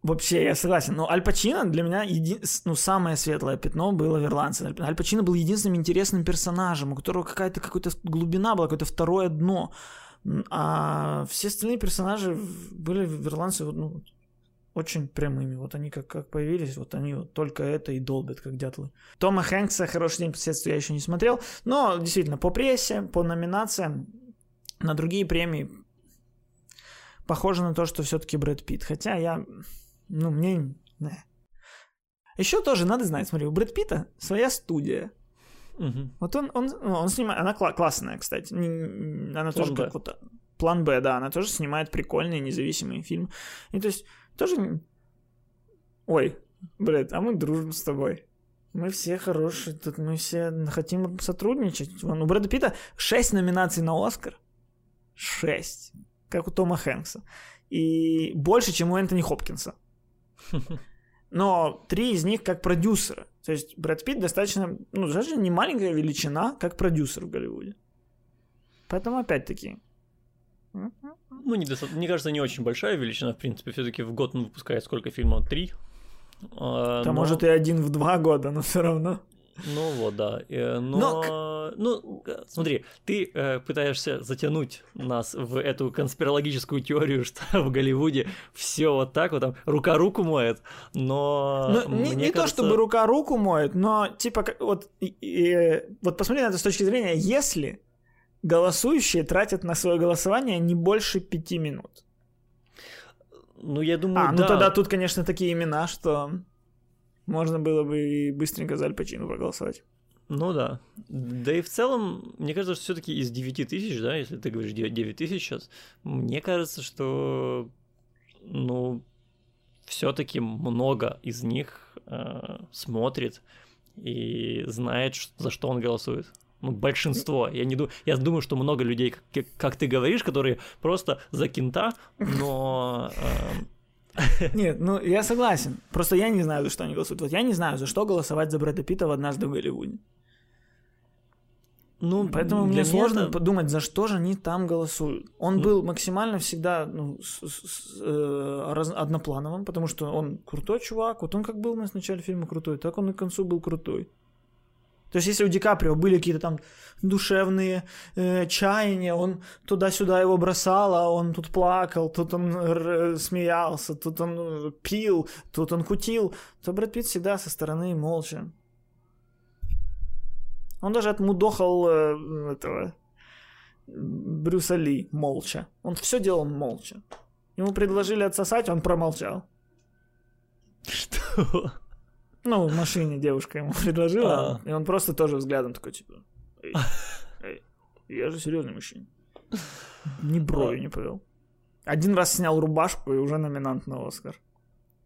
A: Вообще, я согласен. Но Аль Пачино для меня еди... ну, самое светлое пятно было в «Ирландце». Аль Пачино был единственным интересным персонажем, у которого какая-то какая-то глубина была, какое-то второе дно. А все остальные персонажи были в «Ирландце» вот, ну, очень прямыми. Вот они как, как появились, вот они вот только это и долбят, как дятлы. Тома Хэнкса «Хороший день по соседству» я еще не смотрел, но действительно по прессе, по номинациям, на другие премии похоже на то, что все-таки Брэд Питт. Хотя я, ну, мне... Еще тоже надо знать, смотри, у Брэд Питта своя студия.
B: Мгм.
A: Вот он, он, ну, он снимает, она кла- классная, кстати. Не- не- Она тоже
B: Б.
A: как вот План Б, да, она тоже снимает прикольные независимые фильмы. И то есть тоже... Ой, блядь, а мы дружим с тобой. Мы все хорошие, тут мы все хотим сотрудничать. Вон, у Брэда Питта 6 номинаций на Оскар. 6. Как у Тома Хэнкса. И больше, чем у Энтони Хопкинса. Но три из них как продюсера. То есть Брэд Питт достаточно, ну, даже не маленькая величина, как продюсер в Голливуде. Поэтому опять-таки.
B: Ну, недоста- мне кажется, не очень большая величина, в принципе, все-таки в год он выпускает сколько фильмов? Три? А,
A: Да,
B: но-
A: может, и один в два года, но все равно.
B: Ну вот, да. Э, Но,
A: Но
B: ну, э, смотри, ты э, пытаешься затянуть нас в эту конспирологическую теорию, что в Голливуде все вот так вот, там, рука руку моет, но...
A: Ну, не, не то,
B: кажется-
A: чтобы рука руку моет, но типа вот, и- и, вот посмотри на это с точки зрения, если голосующие тратят на свое голосование не больше пяти минут.
B: Ну, я думаю,
A: А, ну
B: да.
A: тогда тут, конечно, такие имена, что можно было бы и быстренько за Аль Пачино проголосовать.
B: Ну да. Да и в целом, мне кажется, что все-таки из 9 тысяч, да, если ты говоришь 9 тысяч сейчас, мне кажется, что, ну, все-таки много из них э, смотрит и знает, за что он голосует. Ну, большинство. Я, не ду... я думаю, что много людей, как, как ты говоришь, которые просто за кента, но... э,
A: Нет, ну я согласен. Просто я не знаю, за что они голосуют. Вот я не знаю, за что голосовать за Брэда Питта в «Однажды в Голливуде».
B: Ну,
A: Поэтому мне сложно
B: это-
A: подумать, за что же они там голосуют. Он
B: Ну.
A: был максимально всегда ну, с- с- с- э, раз- одноплановым, потому что он крутой чувак. Вот он как был у нас в начале фильма крутой, так он и к концу был крутой. То есть, если у Ди Каприо были какие-то там душевные э, чаяния, он туда-сюда его бросал, а он тут плакал, тут он р- смеялся, тут он э, пил, тут он кутил, то Брэд Питт всегда со стороны молча. Он даже отмудохал э, этого Брюса Ли молча. Он все делал молча. Ему предложили отсосать, он промолчал.
B: Что?
A: Ну, в машине девушка ему предложила,
B: А.
A: и он просто тоже взглядом такой, типа, эй, эй, я же серьезный мужчина. Ни брови
B: А.
A: не повел. Один раз снял рубашку и уже номинант на Оскар.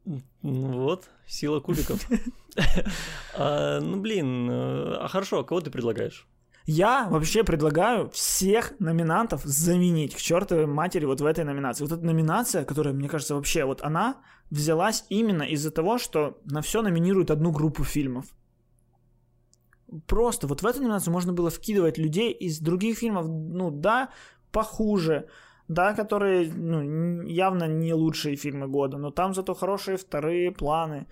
B: Ну вот, сила кубиков. А, Ну, блин, э, а хорошо, кого ты предлагаешь?
A: Я вообще предлагаю всех номинантов заменить к чертовой матери вот в этой номинации. Вот эта номинация, которая, мне кажется, вообще вот она взялась именно из-за того, что на все номинируют одну группу фильмов. Просто вот в эту номинацию можно было вкидывать людей из других фильмов, ну да, похуже, да, которые ну, явно не лучшие фильмы года, но там зато хорошие вторые планы.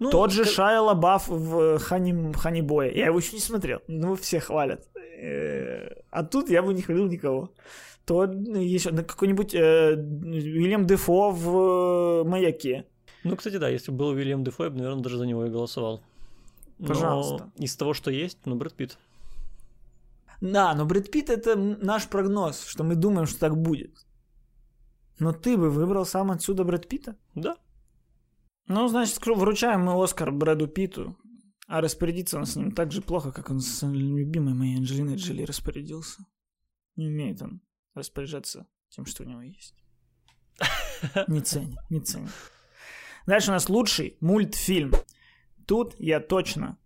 B: Ну,
A: Тот же
B: ка-
A: Шайа Лабаф в Хани, Хани Бое. Я его еще не смотрел. Ну, все хвалят. Э, А тут я бы не хвалил никого. То еще ну, какой-нибудь э, Уильям Дефо в э, «Маяке».
B: Ну, кстати, да, если бы был Уильям Дефо, я бы, наверное, даже за него и голосовал. Но
A: Пожалуйста.
B: из того, что есть, ну, Брэд Питт.
A: Да, но Брэд Питт это наш прогноз, что мы думаем, что так будет. Но ты бы выбрал сам отсюда Брэд Питта?
B: Да.
A: Ну, значит, вручаем мы Оскар Брэду Питту, а распорядиться он с ним так же плохо, как он с любимой моей Анджелиной Джоли распорядился. Не умеет он распоряжаться тем, что у него есть. Не ценит, не ценит. Дальше у нас лучший мультфильм. Тут я точно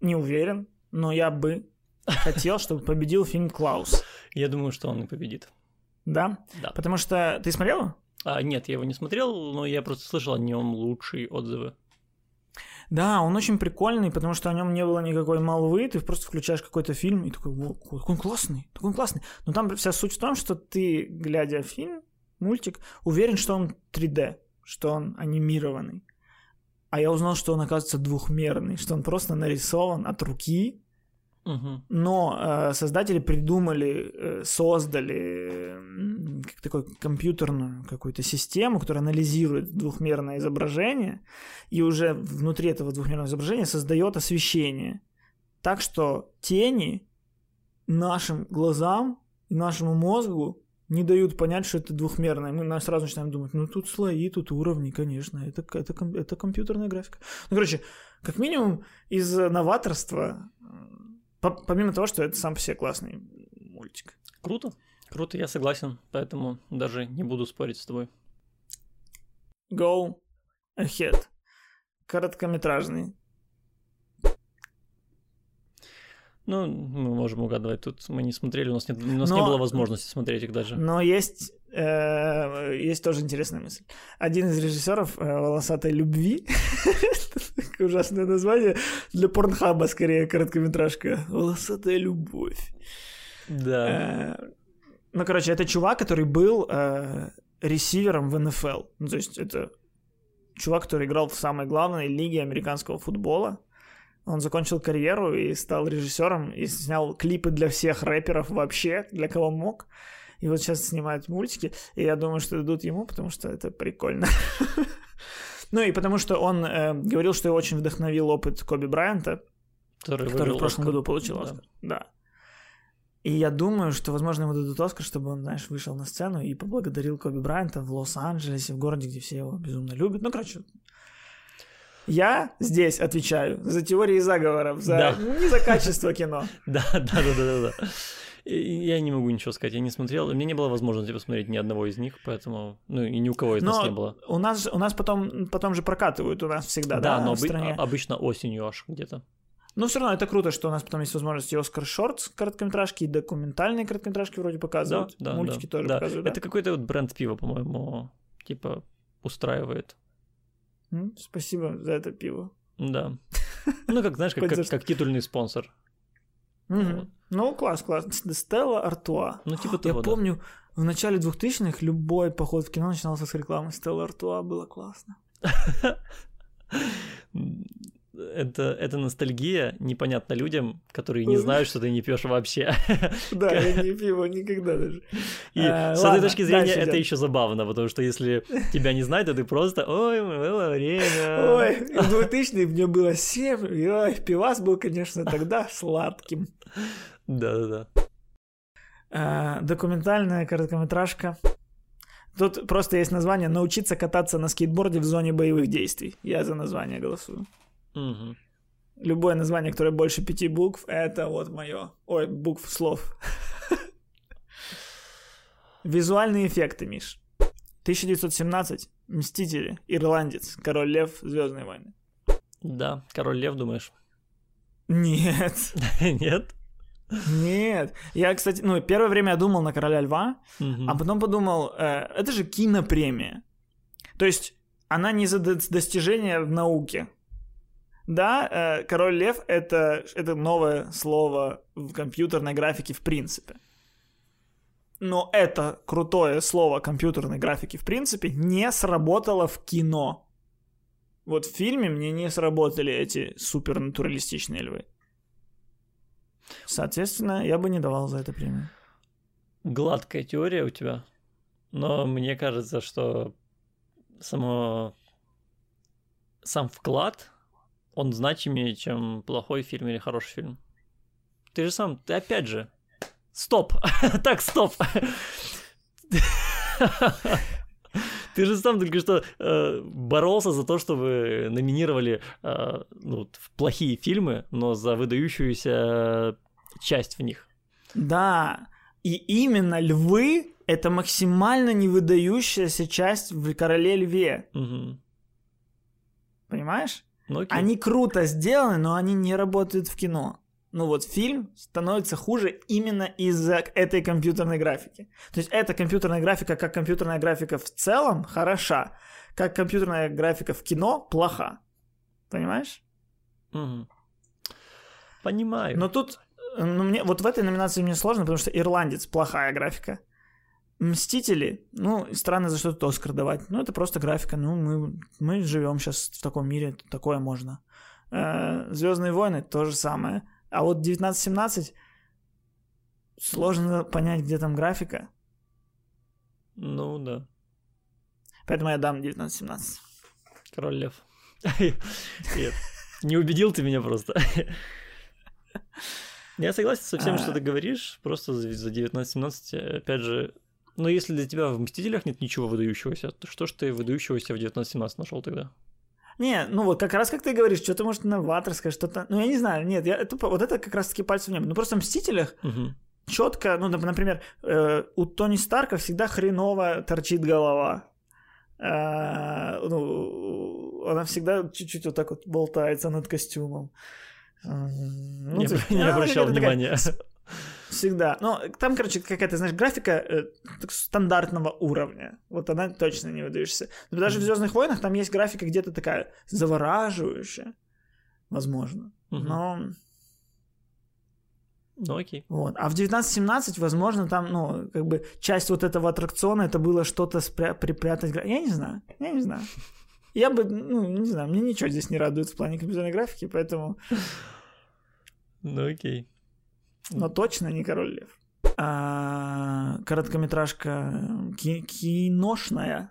A: не уверен, но я бы хотел, чтобы победил фильм «Клаус».
B: Я думаю, что он и победит.
A: Да?
B: Да.
A: Потому что... Ты смотрел?
B: А, нет, я его не смотрел, но я просто слышал о нем лучшие отзывы.
A: Да, он очень прикольный, потому что о нем не было никакой молвы, ты просто включаешь какой-то фильм и такой, «Во, какой он классный, такой он классный. Но там вся суть в том, что ты, глядя фильм, мультик, уверен, что он 3D, что он анимированный. А я узнал, что он, оказывается, двухмерный, что он просто нарисован от руки, Но э, создатели придумали, э, создали м, как такой компьютерную какую-то систему, которая анализирует двухмерное изображение и уже внутри этого двухмерного изображения создает освещение. Так что тени нашим глазам и нашему мозгу не дают понять, что это двухмерное. Мы сразу начинаем думать, ну тут слои, тут уровни, конечно, это, это, это компьютерная графика. Ну, короче, как минимум из новаторства, э, помимо того, что это сам по себе классный мультик.
B: Круто. Круто, я согласен, поэтому даже не буду спорить с тобой.
A: Go ahead. Короткометражный.
B: Ну, мы можем угадывать. Тут мы не смотрели, у нас, нет, у нас не
A: Но-
B: было возможности смотреть их даже.
A: Но есть, есть тоже интересная мысль. Один из режиссеров э, «Волосатой любви» ужасное название для порнхаба, скорее, короткометражка. «Волосатая любовь».
B: Да.
A: Э, Ну, короче, это чувак, который был э, ресивером в НФЛ. Ну, то есть это чувак, который играл в самой главной лиге американского футбола. Он закончил карьеру и стал режиссером и снял клипы для всех рэперов вообще, для кого мог. И вот сейчас снимает мультики, и я думаю, что дадут ему, потому что это прикольно. Ну и потому что он э, говорил, что его очень вдохновил опыт Коби Брайанта,
B: который
A: который в прошлом
B: Оскар.
A: году получил
B: Да.
A: Оскар. Да. И я думаю, что, возможно, ему дадут Оскар, чтобы он, знаешь, вышел на сцену и поблагодарил Коби Брайанта в Лос-Анджелесе, в городе, где все его безумно любят. Ну, короче, я здесь отвечаю за теории заговоров, за...
B: Да.
A: не за качество кино.
B: Да, да, да, да, да. Я не могу ничего сказать, я не смотрел, меня не было возможности посмотреть ни одного из них, поэтому, ну и ни у кого из нас не было.
A: Но у нас, у нас потом, потом же прокатывают у нас всегда, да,
B: Да, но
A: в
B: обы-
A: стране.
B: а- обычно осенью аж где-то.
A: Но все равно это круто, что у нас потом есть возможность и Оскар Шортс короткометражки, и документальные короткометражки вроде показывают.
B: Да, да,
A: Мультики
B: да,
A: тоже
B: да.
A: показывают, да?
B: Это какой-то вот бренд пива, по-моему, типа устраивает.
A: Спасибо за это пиво.
B: Да. Ну, как, знаешь, как, как, как титульный спонсор. Вот.
A: Ну, класс, класс. Стелла Артуа.
B: Ну, типа
A: Я
B: того, да.
A: помню, в начале 2000-х любой поход в кино начинался с рекламы Стелла Артуа. Было классно.
B: Это, это ностальгия непонятна людям, которые не знают, что ты не пьешь вообще.
A: Да, я не пью никогда даже.
B: И
A: Э,
B: с
A: ладно,
B: этой точки зрения это еще забавно, потому что если тебя не знают, то ты просто «Ой, было время».
A: Ой, в 2000 мне было 7, и ой, пивас был, конечно, тогда сладким.
B: Да-да-да.
A: Э, Документальная короткометражка. Тут просто есть название «Научиться кататься на скейтборде в зоне боевых действий». Я за название голосую.
B: Мгм.
A: Любое название, которое больше пяти букв, это вот мое. Ой, букв слов. Визуальные эффекты, Миш. 1917. Мстители. Ирландец. Король Лев. Звездные войны.
B: Да, Король Лев, думаешь?
A: Нет.
B: Нет?
A: Нет. Я, кстати, ну, первое время я думал на Короля Льва, а потом подумал, э, это же кинопремия. То есть она не за д- достижения в науке. Да, э, Король Лев это, это новое слово в компьютерной графике в принципе. Но это крутое слово компьютерной графики в принципе не сработало в кино. Вот в фильме мне не сработали эти супернатуралистичные львы. Соответственно, я бы не давал за это премию.
B: Гладкая теория у тебя, но мне кажется, что само... сам вклад, он значимее, чем плохой фильм или хороший фильм. Ты же сам, ты опять же... Стоп! так, стоп! Ты же сам только что э, боролся за то, чтобы номинировали э, ну, плохие фильмы, но за выдающуюся часть в них.
A: Да, и именно львы — это максимально невыдающаяся часть в «Короле льве».
B: Мгм.
A: Понимаешь?
B: Ну, окей.
A: Они круто сделаны, но они не работают в кино. Ну вот фильм становится хуже именно из-за этой компьютерной графики. То есть эта компьютерная графика, как компьютерная графика в целом, хороша. Как компьютерная графика в кино, плоха. Понимаешь?
B: Мгм. Понимаю.
A: Но тут, э, ну, мне, вот в этой номинации мне сложно, потому что «Ирландец» — плохая графика. «Мстители», ну, странно за что тут Оскар давать. Ну, это просто графика. Ну, мы, мы живем сейчас в таком мире, такое можно. Звездные войны то же самое. А вот 1917 сложно понять, где там графика.
B: Ну да.
A: Поэтому я дам 1917.
B: Король лев. Нет, Не убедил ты меня просто. Я согласен со всем, что
A: А.
B: ты говоришь. Просто за 19-17, опять же, но если для тебя в «Мстителях» нет ничего выдающегося, то что ж ты выдающегося в 19-17 нашел тогда?
A: Не, ну вот как раз как ты говоришь, что-то может новаторское, что-то... Ну, я не знаю, нет, я, это, вот это как раз-таки пальцем в небо. Ну, просто в «Мстителях»
B: Мгм.
A: четко, ну, нап- например, э, у Тони Старка всегда хреново торчит голова. Э, ну, она всегда чуть-чуть вот так вот болтается над костюмом. М, Ну,
B: Не
A: типа,
B: не обращал
A: какая-то такая
B: внимания.
A: Всегда. Ну, там, короче, какая-то, знаешь, графика э, стандартного уровня. Вот она точно не выдающаяся. Но даже в Звездных войнах там есть графика где-то такая завораживающая. Возможно.
B: Мгм.
A: Но
B: Ну окей.
A: Вот. А в 1917, возможно, там, ну, как бы часть вот этого аттракциона, это было что-то спря- припрятать. Я не знаю, я не знаю. Я бы, ну, не знаю, мне ничего здесь не радует в плане компьютерной графики, поэтому,
B: Ну окей.
A: Но точно не Король Лев. А, короткометражка ки- киношная.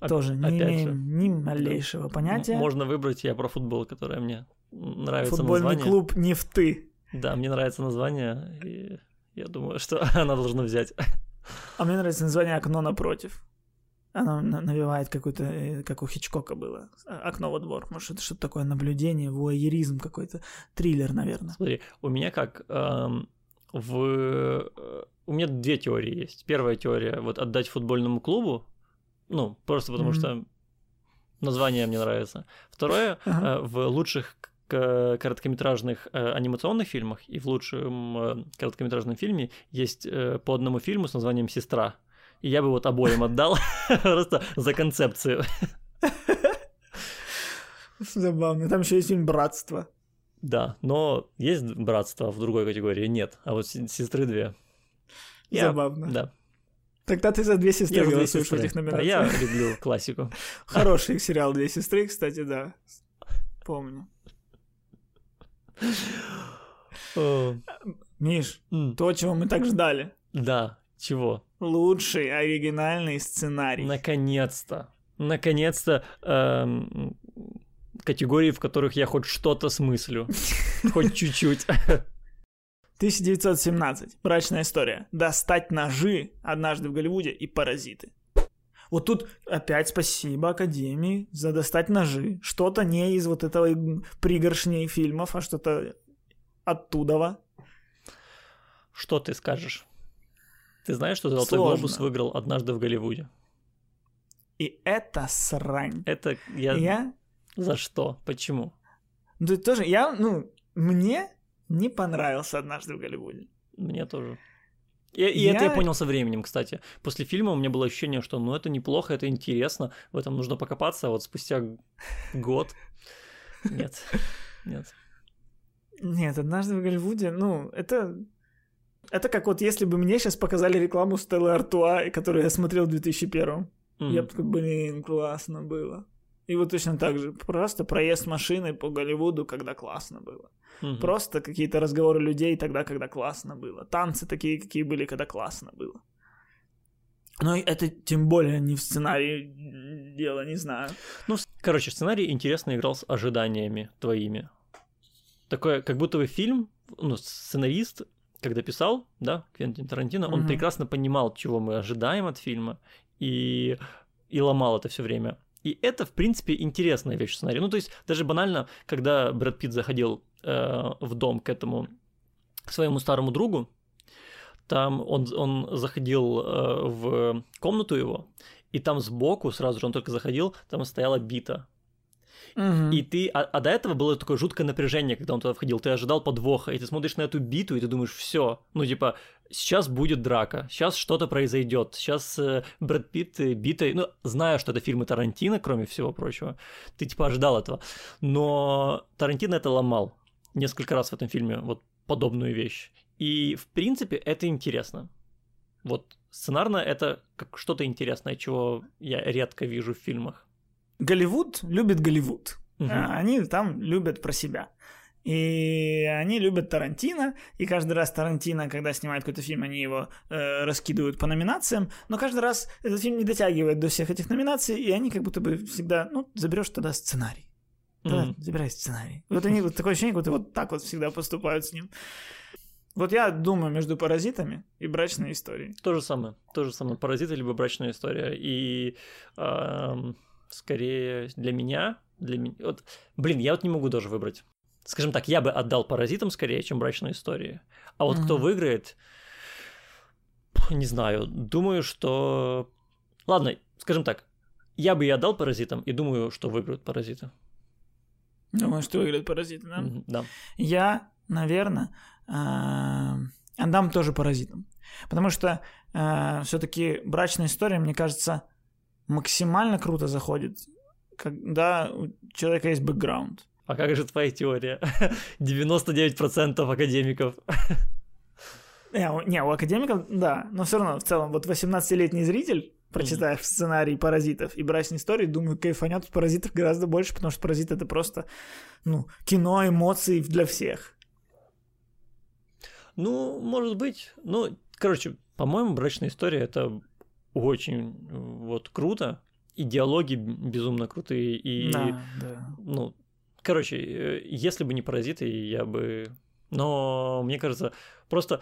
B: Оп-
A: Тоже не имеем ни малейшего понятия.
B: Можно выбрать я про футбол, которое мне нравится
A: Футбольный
B: название.
A: клуб не в ты.
B: Да, мне нравится название, и я думаю, что она должна взять.
A: А мне нравится название «Окно напротив». Оно на- навевает какой-то, э, как у Хичкока было, а- «Окно во двор». Может, это что-то такое наблюдение, вуайеризм какой-то, триллер, наверное.
B: Смотри, у меня как эм, в э, у меня две теории есть. Первая теория вот отдать футбольному клубу, ну просто потому
A: Мгм.
B: что название мне нравится. Второе
A: Ага.
B: э, в лучших короткометражных э, анимационных фильмах и в лучшем э, короткометражном фильме есть э, по одному фильму с названием «Сестра». И я бы вот обоим отдал просто за концепцию.
A: Забавно. Там еще есть фильм «Братство».
B: Да, но есть братство в другой категории? Нет. А вот се- сестры две. Я-
A: Забавно.
B: Да.
A: Тогда ты за две сестры
B: Я
A: голосуешь в этих номинациях.
B: я люблю классику.
A: Хороший сериал «Две сестры», кстати, да. Помню. Миш, то, чего мы так ждали.
B: Да, чего?
A: Лучший оригинальный сценарий.
B: Наконец-то. Наконец-то эм, категории, в которых я хоть что-то смыслю. Хоть чуть-чуть.
A: 1917. Брачная история. Достать ножи однажды в Голливуде и паразиты. Вот тут опять спасибо Академии за достать ножи. Что-то не из вот этого пригоршней фильмов, а что-то оттуда.
B: Что ты скажешь? Ты знаешь, что Золотой
A: Сложно.
B: глобус выиграл однажды в Голливуде?
A: И это срань.
B: Это я...
A: Я
B: За что? Почему?
A: Ну, тут тоже, я, ну, мне не понравился однажды в Голливуде.
B: Мне тоже. И, и это я
A: Я-
B: понял со временем, кстати. После фильма у меня было ощущение, что ну это неплохо, это интересно, в этом нужно покопаться, а вот спустя год нет, нет.
A: Нет, однажды в Голливуде, ну, это... Это как вот если бы мне сейчас показали рекламу Стеллы Артуа, которую я смотрел в 2001
B: М.
A: Я бы такой, блин, классно было. И вот точно так же. Просто проезд машины по Голливуду, когда классно было.
B: Мгм.
A: Просто какие-то разговоры людей тогда, когда классно было. Танцы такие, какие были, когда классно было. Но это тем более не в сценарии дело, не знаю.
B: Ну, короче, сценарий интересно играл с ожиданиями твоими. Такое, как будто бы фильм, ну, сценарист, когда писал, да, Квентин Тарантино, он
A: Мгм.
B: прекрасно понимал, чего мы ожидаем от фильма, и, и ломал это все время. И это, в принципе, интересная вещь в сценарии. Ну, то есть, даже банально, когда Брэд Питт заходил э, в дом к этому своему старому другу, там он, он заходил э, в комнату его, и там сбоку, сразу же он только заходил, там стояла бита.
A: Мгм.
B: И ты, а, а до этого было такое жуткое напряжение, когда он туда входил. Ты ожидал подвоха, и ты смотришь на эту биту, и ты думаешь, все, ну типа, сейчас будет драка, сейчас что-то произойдет, сейчас э, Брэд Питт э, битой, ну, зная, что это фильмы Тарантино, кроме всего прочего, ты типа ожидал этого. Но Тарантино это ломал несколько раз в этом фильме, вот подобную вещь. И, в принципе, это интересно. Вот сценарно это как что-то интересное, чего я редко вижу в фильмах.
A: Голливуд любит Голливуд. А, Они там любят про себя. И они любят Тарантино, и каждый раз Тарантино, когда снимает какой-то фильм, они его э, раскидывают по номинациям, но каждый раз этот фильм не дотягивает до всех этих номинаций, и они как будто бы всегда, ну, заберешь тогда сценарий. Да,
B: Мгм.
A: забирай сценарий. Вот они, вот такое ощущение, как будто вот так вот всегда поступают с ним. Вот я думаю между паразитами и брачной историей.
B: То же самое. То же самое. Паразиты либо брачная история. И ам, скорее для меня, для меня. Вот, блин, я вот не могу даже выбрать. Скажем так, я бы отдал паразитам скорее, чем брачной истории. А вот кто
A: Мгм.
B: выиграет, не знаю. Думаю, что. Ладно, скажем так. Я бы и отдал паразитам, и думаю, что выиграют паразиты.
A: Думаю, что выиграет паразиты, да?
B: Мгм, Да.
A: Я, наверное, отдам тоже паразитам. Потому что все-таки брачная история, мне кажется, максимально круто заходит, когда у человека есть бэкграунд.
B: А как же твоя теория? 99% академиков.
A: Не, у- не, у академиков, да, но все равно, в целом, вот 18-летний зритель, прочитав сценарий «Паразитов» и «Брачной истории», думаю, кайфанет от «Паразитов» гораздо больше, потому что «Паразит» — это просто, ну, кино эмоций для всех.
B: Ну, может быть. Ну, короче, по-моему, брачная история это очень вот круто. И диалоги безумно крутые. И,
A: Да, да.
B: ну, короче, э, если бы не паразиты, я бы. Но мне кажется, просто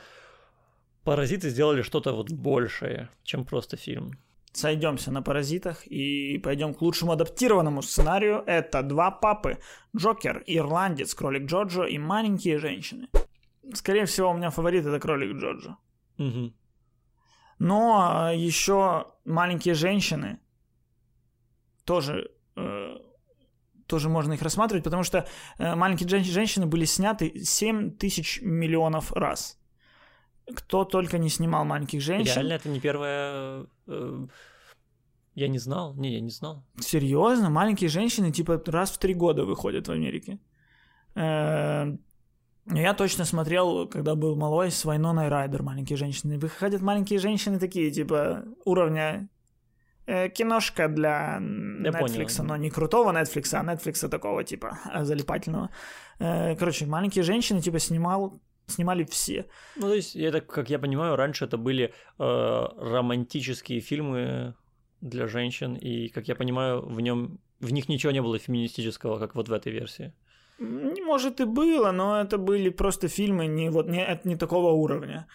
B: паразиты сделали что-то вот большее, чем просто фильм.
A: Сойдемся на паразитах и пойдем к лучшему адаптированному сценарию. Это два папы. Джокер, Ирландец, Кролик Джорджо и маленькие женщины. Скорее всего, у меня фаворит это Кролик Джорджо.
B: Мгм.
A: Но еще маленькие женщины тоже э, тоже можно их рассматривать, потому что э, маленькие жен- женщины были сняты 7 тысяч миллионов раз. Кто только не снимал маленьких женщин.
B: Реально, это не первая. э, Я не знал. Не, я не знал.
A: Серьезно? Маленькие женщины типа раз в три года выходят в Америке. Я точно смотрел, когда был малой, с Вайноной Райдер «Маленькие женщины». Выходят маленькие женщины такие, типа, уровня э, киношка для
B: Я
A: Netflix,
B: понял.
A: но не крутого Netflix, а Netflix такого, типа, а, залипательного. Э, короче, «Маленькие женщины», типа, снимал, снимали все.
B: Ну, то есть, так, как я понимаю, раньше это были э, романтические фильмы для женщин, и, как я понимаю, в нем в них ничего не было феминистического, как вот в этой версии.
A: Может и было, но это были просто фильмы не вот не, не такого уровня.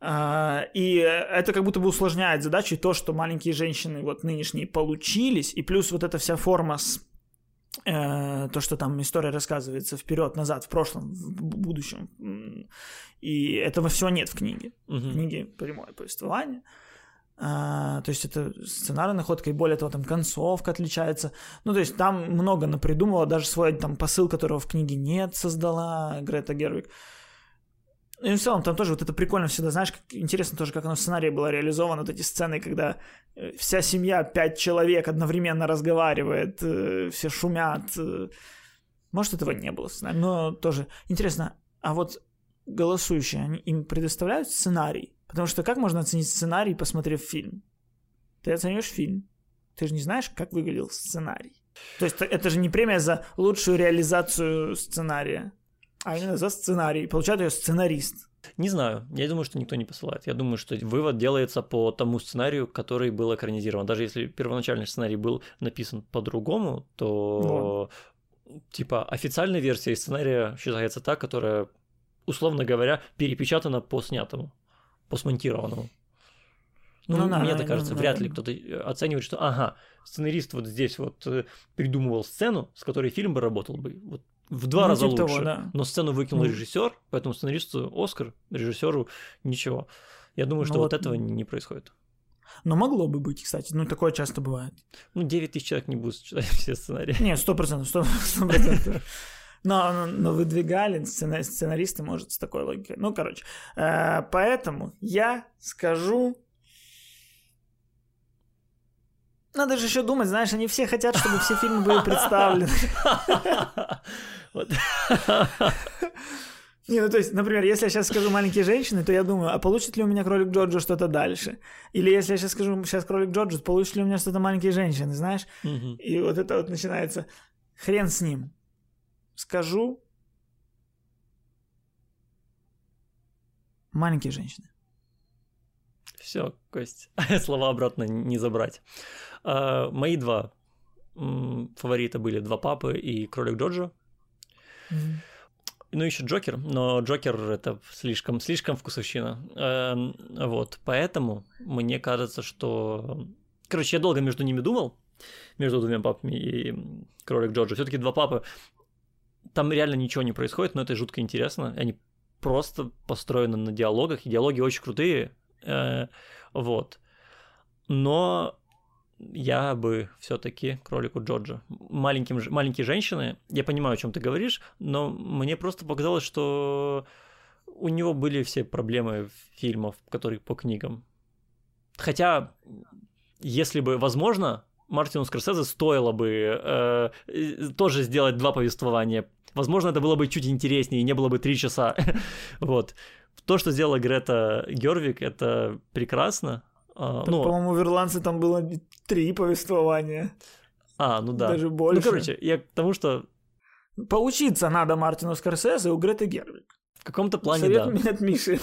A: А, и это как будто бы усложняет задачу и то, что маленькие женщины вот нынешние получились, и плюс вот эта вся форма с э, то, что там история рассказывается вперед, назад, в прошлом, в бу- будущем. И этого всего нет в книге. В
B: Мгм.
A: книге прямое повествование. А, то есть это сценарная находка, и более того, там концовка отличается. Ну, то есть там много напридумывала, даже свой там посыл, которого в книге нет, создала Грета Гервик. И в целом там тоже вот это прикольно всегда, знаешь, как, интересно тоже, как оно в сценарии было реализовано, вот эти сцены, когда э, вся семья, пять человек одновременно разговаривает, э, все шумят. э. Может, этого не было в сценарии, но тоже интересно, а вот голосующие, они им предоставляют сценарий? Потому что как можно оценить сценарий, посмотрев фильм? Ты оцениваешь фильм, ты же не знаешь, как выглядел сценарий. То есть это же не премия за лучшую реализацию сценария, а именно за сценарий. Получает ее сценарист.
B: Не знаю, я думаю, что никто не посылает. Я думаю, что вывод делается по тому сценарию, который был экранизирован. Даже если первоначальный сценарий был написан по-другому, то типа официальная версия сценария считается та, которая, условно говоря, перепечатана по снятому, по смонтированному. Ну,
A: Ну да,
B: мне
A: да,
B: так кажется,
A: ну,
B: вряд
A: да.
B: ли кто-то э, оценивает, что, ага, сценарист вот здесь вот э, придумывал сцену, с которой фильм бы работал бы вот в два
A: Ну,
B: раза
A: типа того,
B: лучше.
A: да.
B: Но сцену выкинул
A: Ну.
B: режиссер, поэтому сценаристу Оскар, режиссеру ничего. Я думаю,
A: Ну
B: что вот,
A: вот,
B: этого не, происходит.
A: Но могло бы быть, кстати. Ну, такое часто бывает.
B: Ну, 9 тысяч человек не будут читать все сценарии.
A: Не, сто процентов, сто процентов. Но, но, выдвигали сцена- сценаристы, может, с такой логикой. Ну, короче. э, поэтому я скажу... Надо же еще думать, знаешь, они все хотят, чтобы все фильмы были представлены. Не, ну то есть, например, если я сейчас скажу «Маленькие женщины», то я думаю, а получит ли у меня кролик Джорджо что-то дальше? Или если я сейчас скажу сейчас кролик Джорджо, получит ли у меня что-то «Маленькие женщины», знаешь? И вот это вот начинается. Хрен с ним. Скажу. Маленькие женщины.
B: Все, Кость, слова обратно не забрать. А, мои два фаворита были «Два папы» и «Кролик Джорджо». Ну, еще Джокер, но Джокер это слишком, слишком вкусовщина. Эм, вот, поэтому мне кажется, что... Короче, я долго между ними думал, между двумя папами и Кролик Джорджа. Все-таки два папы, там реально ничего не происходит, но это жутко интересно. Они просто построены на диалогах, и диалоги очень крутые. Э, вот. Но я бы все-таки кролику Джорджа. Маленьким, маленькие женщины, я понимаю, о чем ты говоришь, но мне просто показалось, что у него были все проблемы фильмов, которые по книгам. Хотя, если бы, возможно, Мартину Скорсезе стоило бы э, э, тоже сделать два повествования. Возможно, это было бы чуть интереснее, и не было бы три часа. вот. То, что сделала Грета Гервик, это прекрасно. А,
A: Там,
B: ну,
A: По-моему, в «Ирландце» там было три повествования.
B: а, ну да.
A: Даже больше.
B: Ну, короче, я к тому, что
A: Поучиться надо Мартину Скорсезе у Греты Гервик.
B: в каком-то плане,
A: Совет
B: да.
A: мне от Миши.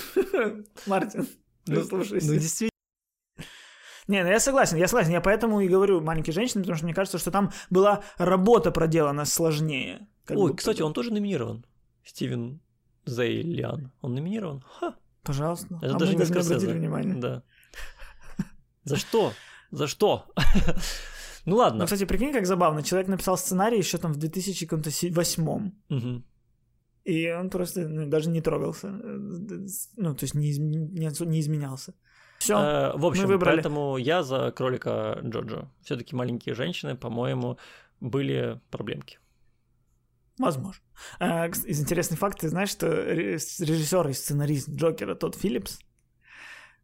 A: Мартин,
B: Ну,
A: прислушайся.
B: ну, действительно.
A: Не, ну я согласен, я согласен. Я поэтому и говорю «Маленькие женщины», потому что мне кажется, что там была работа проделана сложнее. Как
B: Ой, кстати, он тоже номинирован. Стивен Зейлиан. Он номинирован? Ха,
A: Пожалуйста.
B: это
A: а
B: даже
A: мы
B: не
A: обратили внимания.
B: Да. За что? За что? Ну
A: Ну,
B: ладно.
A: кстати, прикинь, как забавно. Человек написал сценарий еще там в 2008
B: Мгм.
A: и он просто ну, даже не трогался. Ну, то есть не, не, не изменялся. Все.
B: Э, В общем,
A: выбрали.
B: поэтому я за кролика Джоджо. Все-таки маленькие женщины, по-моему, были проблемки.
A: Возможно. А, из интересных фактов, ты знаешь, что режиссер и сценарист Джокера Тодд Филлипс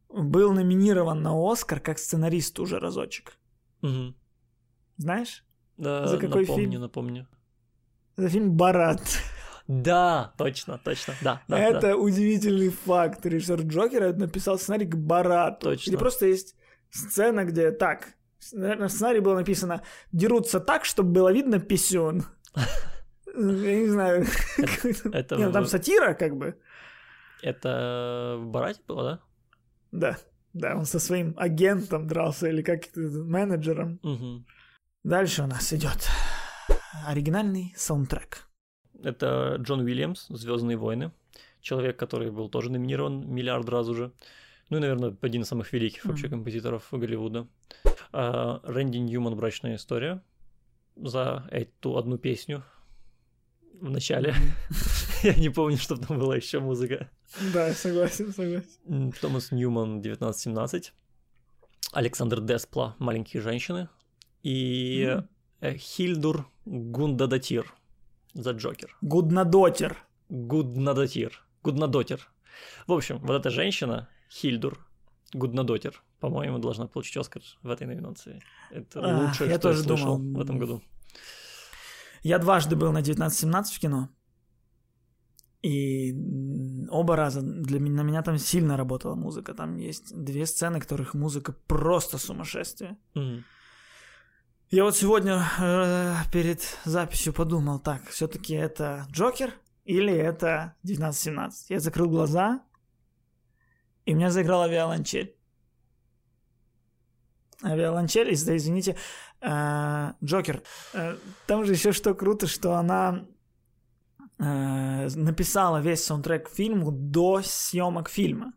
A: был номинирован на Оскар как сценарист уже разочек.
B: Мгм.
A: Знаешь?
B: Да,
A: За какой
B: напомню,
A: фильм?
B: напомню.
A: Это фильм «Барат».
B: Да, точно, точно, да. да
A: это
B: да.
A: удивительный факт. Режиссер Джокера написал сценарий к Барату.
B: Точно.
A: Или просто есть сцена, где так, наверное, в сценарии было написано «дерутся так, чтобы было видно писюн». Я не знаю.
B: это
A: Не, ну там сатира, как бы.
B: Это в Барате было, да?
A: Да, да, он со своим агентом дрался или как это, менеджером.
B: Мгм.
A: Дальше у нас идет оригинальный саундтрек.
B: Это Джон Уильямс, Звездные войны. Человек, который был тоже номинирован миллиард раз уже. Ну и, наверное, один из самых великих вообще
A: Мгм.
B: композиторов Голливуда. А, Рэнди Ньюман «Брачная история». За эту одну песню в начале. Я не помню, что там была еще музыка.
A: Да, согласен, согласен.
B: Томас Ньюман 1917. Александр Деспла «Маленькие женщины». И э, Хильдур Гундадатир за Джокер.
A: Гуднадотер.
B: Гуднадотир. Гуднадотир. В общем, вот эта женщина, Хильдур Гуднадотир, по-моему, должна получить Оскар в этой номинации. Это
A: А,
B: лучшее,
A: я
B: что
A: тоже
B: я слышал
A: думал.
B: в этом году.
A: Я дважды был на 1917 в кино. И оба раза для меня, на меня там сильно работала музыка. Там есть две сцены, которых музыка просто сумасшествие.
B: Мгм.
A: Я вот сегодня э, перед записью подумал, так, все-таки это Джокер или это 1917? Я закрыл глаза, и у меня заиграла виолончель. А виолончель, да, извините, Джокер. Э, Там же еще что круто, что она э, написала весь саундтрек к фильму до съемок фильма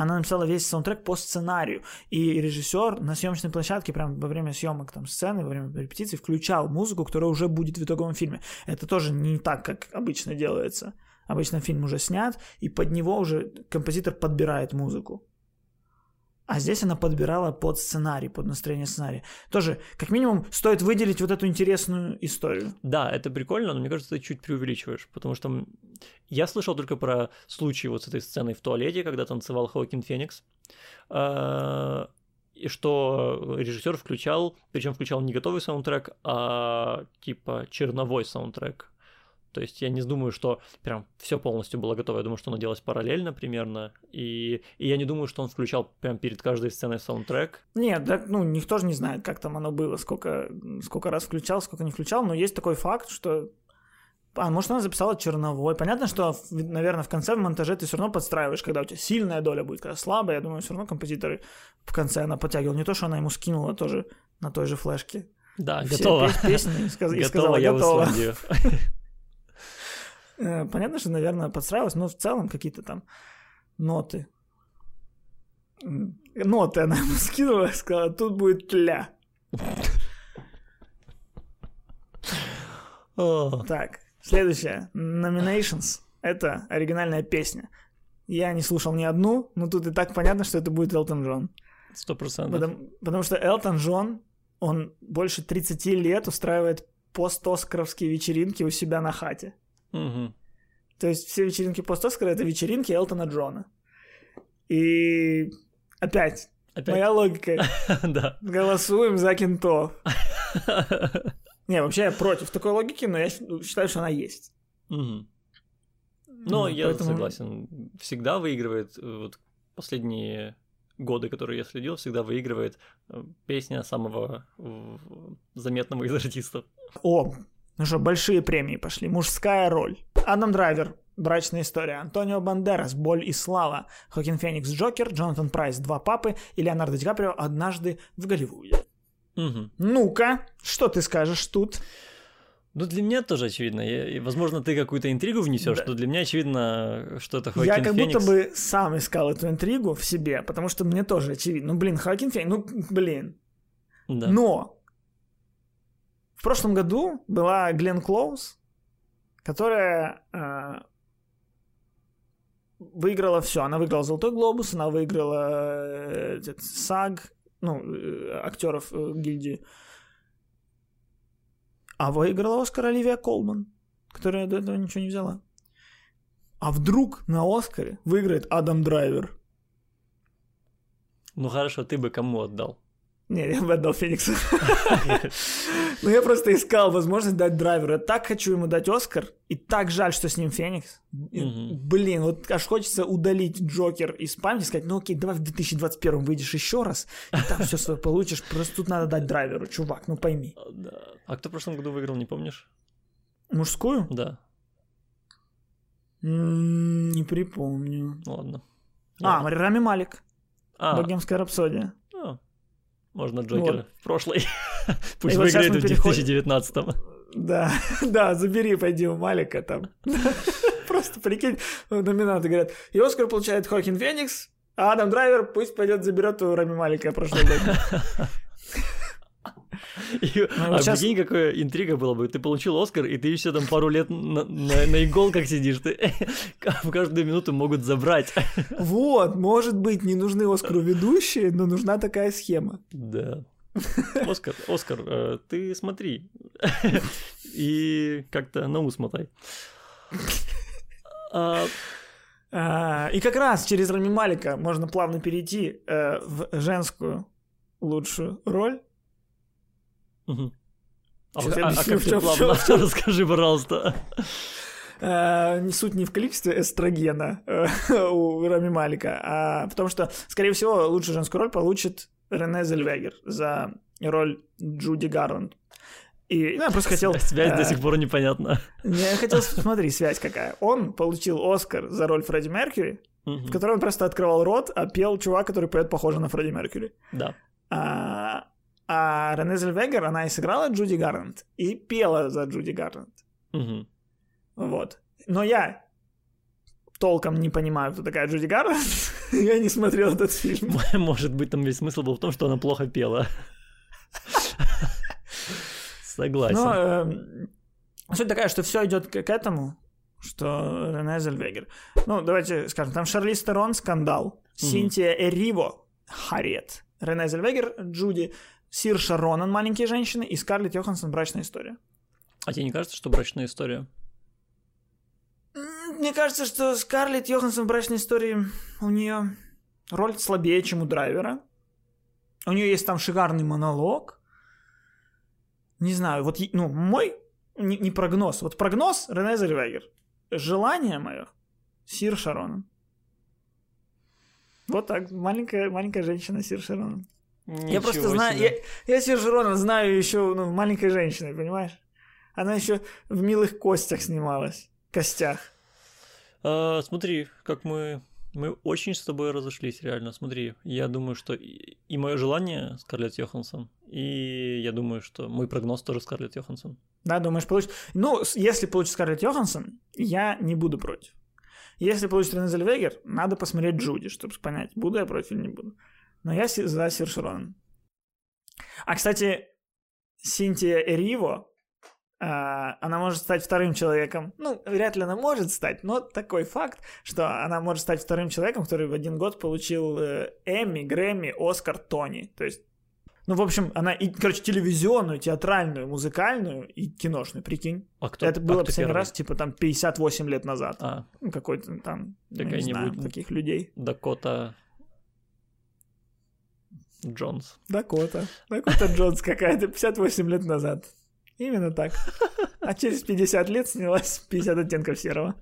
A: она написала весь саундтрек по сценарию. И режиссер на съемочной площадке, прям во время съемок там сцены, во время репетиции, включал музыку, которая уже будет в итоговом фильме. Это тоже не так, как обычно делается. Обычно фильм уже снят, и под него уже композитор подбирает музыку. А здесь она подбирала под сценарий, под настроение сценария. Тоже, как минимум, стоит выделить вот эту интересную историю.
B: Да, это прикольно, но мне кажется, ты чуть преувеличиваешь, потому что я слышал только про случай вот с этой сценой в туалете, когда танцевал Хоакин Феникс, а, и что режиссер включал, причем включал не готовый саундтрек, а типа черновой саундтрек. То есть я не думаю, что прям все полностью было готово. Я думаю, что оно делалось параллельно примерно. И, и я не думаю, что он включал прям перед каждой сценой саундтрек.
A: Нет, да, ну, никто же не знает, как там оно было, сколько, сколько раз включал, сколько не включал, но есть такой факт, что... А, может, она записала черновой. Понятно, что, наверное, в конце в монтаже ты все равно подстраиваешь, когда у тебя сильная доля будет, когда слабая. Я думаю, все равно композиторы в конце она подтягивала. Не то, что она ему скинула тоже на той же флешке.
B: Да,
A: Все
B: готово.
A: пес- песни и сказ- и
B: Готово,
A: сказала,
B: я
A: готово. Э, Понятно, что, наверное, подстраивалась, но в целом какие-то там ноты. Ноты она ему скинула и сказала, тут будет тля. Так, следующее. Nominations. Это оригинальная песня. Я не слушал ни одну, но тут и так понятно, что это будет Элтон Джон.
B: Сто процентов.
A: Потому, потому что Элтон Джон, он больше 30 лет устраивает пост-оскаровские вечеринки у себя на хате.
B: Мгм.
A: То есть все вечеринки пост-оскара — это вечеринки Элтона Джона. И опять,
B: Опять?
A: моя логика.
B: Да.
A: Голосуем за кентов. Не, вообще я против такой логики, но я щ- считаю, что она есть.
B: Мгм. Но
A: Ну,
B: я
A: поэтому-
B: согласен. Всегда выигрывает, э, вот последние годы, которые я следил, всегда выигрывает э, песня самого э, заметного из артистов.
A: О, ну что, большие премии пошли. Мужская роль. Адам Драйвер. Брачная история. Антонио Бандерас. Боль и слава. Хоакин Феникс. Джокер. Джонатан Прайс. Два папы. И Леонардо Ди Каприо. Однажды в Голливуде.
B: Мгм.
A: Ну-ка, что ты скажешь тут?
B: Ну, для меня тоже очевидно. Я- возможно, ты какую-то интригу внесешь,
A: Да.
B: но для меня очевидно, что это Хоакин Феникс. Я как.
A: будто бы сам искал эту интригу в себе, потому что мне тоже очевидно. Ну, блин, Хоакин Феникс, ну, блин.
B: Да.
A: Но в прошлом году была Глен Клоуз, которая э, выиграла все. Она выиграла Золотой глобус, она выиграла э, САГ, ну, э, актеров э, гильдии. А выиграла Оскар Оливия Колман, которая до этого ничего не взяла. А вдруг на Оскаре выиграет Адам Драйвер?
B: Ну хорошо, ты бы кому отдал?
A: Не, я бы отдал Фениксу. Ну, я просто искал возможность дать драйверу. Я так хочу ему дать Оскар, и так жаль, что с ним Феникс. Блин, вот аж хочется удалить Джокер из памяти сказать, ну окей, давай в 2021 выйдешь еще раз, и там все свое получишь. Просто тут надо дать драйверу, чувак, ну пойми.
B: А. А кто в прошлом году выиграл, не помнишь?
A: Мужскую?
B: Да,
A: Не припомню.
B: ладно.
A: А, Рами Малик.
B: А,
A: Богемская рапсодия.
B: Можно Джокера
A: Вот.
B: в прошлый. Пусть
A: вот
B: выиграет в
A: переходим.
B: 2019.
A: Да, да, забери, пойди у Малика там. Просто прикинь, номинанты говорят, и Оскар получает Хокин Феникс, а Адам Драйвер пусть пойдет заберет у Рами Малика прошлый год.
B: И-
A: Ну,
B: А
A: щас-
B: прикинь, какая интрига была бы. Ты получил Оскар, и ты еще там пару лет на, на- на иголках сидишь. Ты в каждую минуту могут забрать.
A: Вот, может быть, не нужны Оскару ведущие, но нужна такая схема.
B: Да. Оскар, Оскар, э, ты смотри. И как-то на ус мотай. А,
A: А, И как раз через Рами Малика можно плавно перейти э, в женскую лучшую роль.
B: А а- а как
A: в в
B: плавно?
A: в чём-
B: Расскажи, пожалуйста.
A: Э, не суть не в количестве эстрогена э, у Рами Малика, а потому что, скорее всего, лучшую женскую роль получит Рене Зельвегер за роль Джуди Гарланд. И ну, я просто хотел...
B: Связь до
A: э,
B: сих пор непонятна.
A: Я хотел, смотри, связь какая. Он получил Оскар за роль Фредди Меркьюри, в которой он просто открывал рот, а пел чувак, который поет похоже на Фредди Меркьюри.
B: Да.
A: А, а Рене Зельвегер, она и сыграла Джуди Гарланд, и пела за Джуди Гарланд.
B: Мгм.
A: Вот. Но я толком не понимаю, кто такая Джуди Гарланд. я не смотрел этот фильм.
B: Может быть, там весь смысл был в том, что она плохо пела. Согласен.
A: Но эм, суть такая, что все идет к, к этому, что Рене Зельвегер. Ну, давайте скажем, там Шарли Стерон, скандал. Синтия Эриво, Харриет. Рене Зельвегер, Джуди. Сирша Ронан, маленькие женщины. И Скарлетт Йоханссон, брачная история.
B: А тебе не кажется, что брачная история?
A: Мне кажется, что Скарлетт Йоханссон в брачной истории у нее роль слабее, чем у драйвера. У нее есть там шикарный монолог. Не знаю, вот ну, мой не, не прогноз. Вот прогноз Рене Зельвегер. Желание мое Сир Шарон. Вот так, маленькая, маленькая женщина Сир Шарон. Я просто знаю, я, я Шарона знаю еще ну, маленькой женщиной, понимаешь? Она еще в милых костях снималась. Костях.
B: А, смотри, как мы... Мы очень с тобой разошлись, реально. Смотри, я думаю, что и, и мое желание Скарлетт Йоханссон, и я думаю, что мой прогноз тоже Скарлетт Йоханссон.
A: Да, думаешь, получит? Ну, если получит Скарлетт Йоханссон, я не буду против. Если получит Рене Зельвегер, надо посмотреть Джуди, чтобы понять, буду я против или не буду. Но я за Сир Широн. А, кстати, Синтия Эриво, а, она может стать вторым человеком. Ну, вряд ли она может стать, но такой факт, что она может стать вторым человеком, который в один год получил э, Эмми, Грэмми, Оскар, Тони. То есть, ну, в общем, она, и, короче, телевизионную, театральную, музыкальную и киношную, прикинь.
B: А кто?
A: Это
B: а
A: было
B: кто
A: последний
B: первый?
A: раз, типа, там, 58 лет назад.
B: А,
A: Ну, какой-то там, ну, не знаю, таких людей.
B: Дакота Джонс.
A: Дакота. Дакота Джонс какая-то, 58 лет назад. Именно так. А через 50 лет снялась 50 оттенков серого.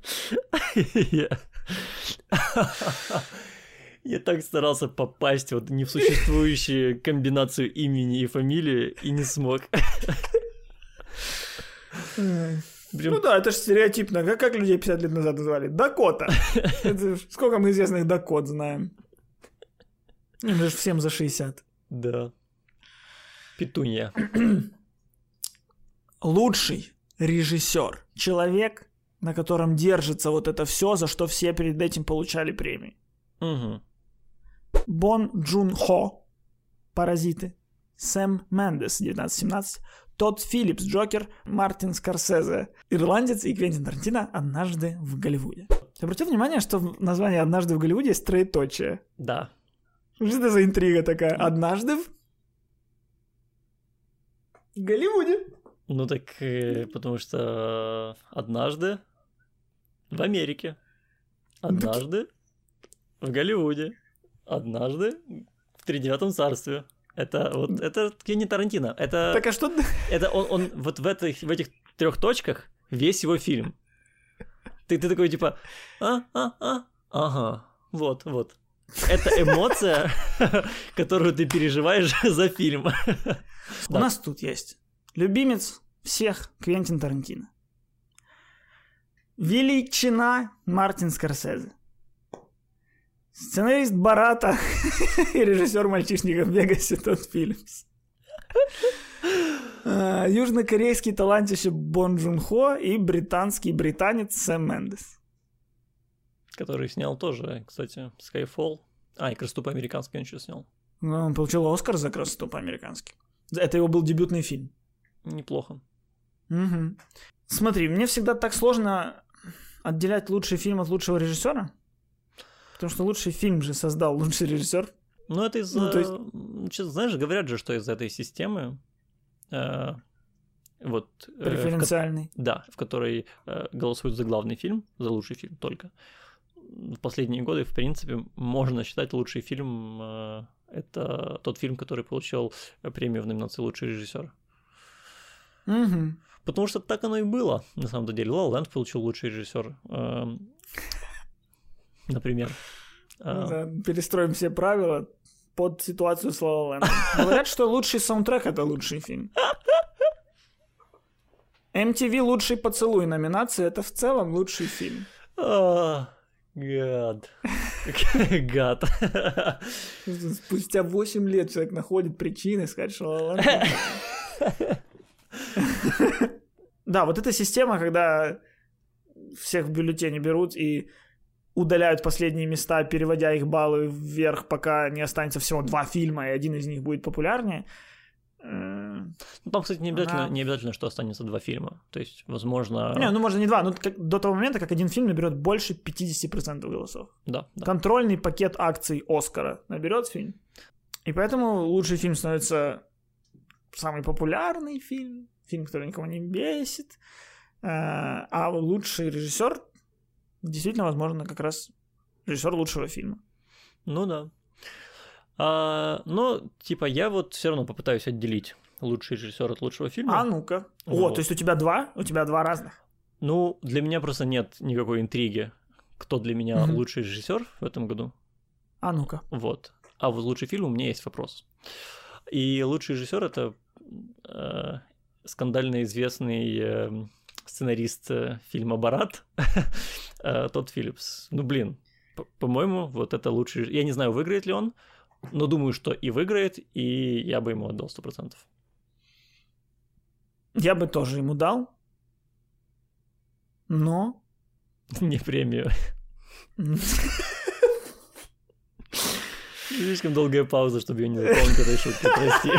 B: Я так старался попасть вот не в существующую комбинацию имени и фамилии и не смог. Прям
A: Ну да, это же стереотипно. Как, как людей 50 лет назад называли? Дакота. Это сколько мы известных Дакот знаем? Им же всем за 60.
B: Да. Петунья.
A: Лучший режиссер. Человек, на котором держится вот это все, за что все перед этим получали премии.
B: Мгм.
A: Бон Джун Хо, «Паразиты», Сэм Мендес, 1917, Тодд Филлипс, Джокер, Мартин Скорсезе, ирландец и Квентин Тарантино «Однажды в Голливуде». Обратил внимание, что в названии «Однажды в Голливуде» есть троеточие?
B: Да.
A: Что это за интрига такая? «Однажды в Голливуде».
B: Ну так, э, потому что однажды в Америке, однажды в Голливуде, однажды в тридевятом царстве. Это вот это Кенни Тарантино. Это,
A: Так а что
B: это он, он вот в этих, в этих трех точках весь его фильм. Ты, ты такой типа, а, а, а, ага, вот, вот. Это эмоция, которую ты переживаешь за фильм.
A: У нас тут есть любимец всех Квентин Тарантино. Величина Мартин Скорсезе. Сценарист Барата и режиссер «Мальчишника в Вегасе» Тодд Филлипс. А, Южнокорейский талантище Бон Джун Хо и британский британец Сэм Мендес.
B: Который снял тоже, кстати, Skyfall. А, и «Красоту по-американски» он еще снял.
A: Ну, Он получил Оскар за красоту по-американски. Это его был дебютный фильм.
B: Неплохо.
A: Мгм. Смотри, мне всегда так сложно отделять лучший фильм от лучшего режиссера. Потому что лучший фильм же создал лучший режиссер.
B: Ну, это из-за...
A: Ну, есть-
B: знаешь, говорят же, что из этой системы... э, вот... э, в
A: Преференциальный.
B: Да, в которой э, голосуют за главный фильм, за лучший фильм только. В последние годы, в принципе, можно считать лучший фильм э, это тот фильм, который получил премию в номинации лучший режиссер.
A: Мгм.
B: Потому что так оно и было, на самом деле. La Land получил лучший режиссер. эм, Например. А,
A: Да, перестроим все правила под ситуацию с La Land. Говорят, что лучший саундтрек — это лучший фильм. MTV «Лучший поцелуй» номинация — это в целом лучший фильм.
B: Гад. Гад.
A: Спустя 8 лет человек находит причины сказать, Land Да, вот эта система, когда всех в бюллетене берут и удаляют последние места, переводя их баллы вверх, пока не останется всего два фильма, и один из них будет популярнее.
B: Ну, Там, кстати, не обязательно,
A: Она-
B: не обязательно, что останется два фильма. То есть, возможно...
A: Не, ну можно не два, ну как- до того момента, как один фильм наберет больше 50% голосов.
B: Да, да.
A: Контрольный пакет акций Оскара наберет фильм. И поэтому лучший фильм становится самый популярный фильм, фильм, который никого не бесит. Э, А лучший режиссер действительно, возможно, как раз режиссер лучшего фильма.
B: Ну да. А, но, типа, я вот все равно попытаюсь отделить лучший режиссер от лучшего фильма.
A: А ну-ка. О,
B: Вот.
A: то есть у тебя два? У тебя два разных.
B: Ну, для меня просто нет никакой интриги, кто для меня
A: Мгм.
B: лучший режиссер в этом году.
A: А ну-ка.
B: Вот. А вот лучший фильм у меня есть вопрос. И лучший режиссер это э, скандально известный э, сценарист э, фильма Барат э, Тодд Филлипс. Ну блин, по- по-моему, вот это лучший. Я не знаю, выиграет ли он, но думаю, что и выиграет, и я бы ему отдал 100%.
A: Я бы тоже ему дал. Но...
B: Не премию. Слишком долгая пауза, чтобы ее не запомнить этой шутки, прости.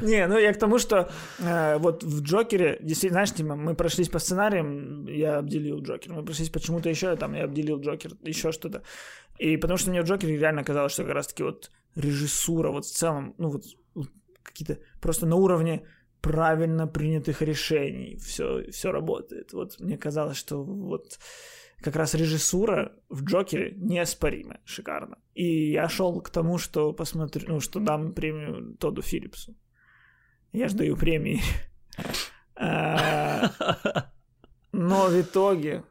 A: Не, ну я к тому, что э, вот в Джокере, действительно, знаешь, Тима, мы прошлись по сценариям, я обделил Джокер, мы прошлись почему-то еще, там, я обделил Джокер, еще что-то. И потому что мне в Джокере реально казалось, что как раз-таки вот режиссура вот в целом, ну вот, вот какие-то просто на уровне правильно принятых решений все, все работает. Вот мне казалось, что вот как раз режиссура в Джокере неоспорима, шикарно. И я шел к тому, что посмотрю, ну, что дам премию Тоду Филлипсу. Я ж даю премии. А, Но в итоге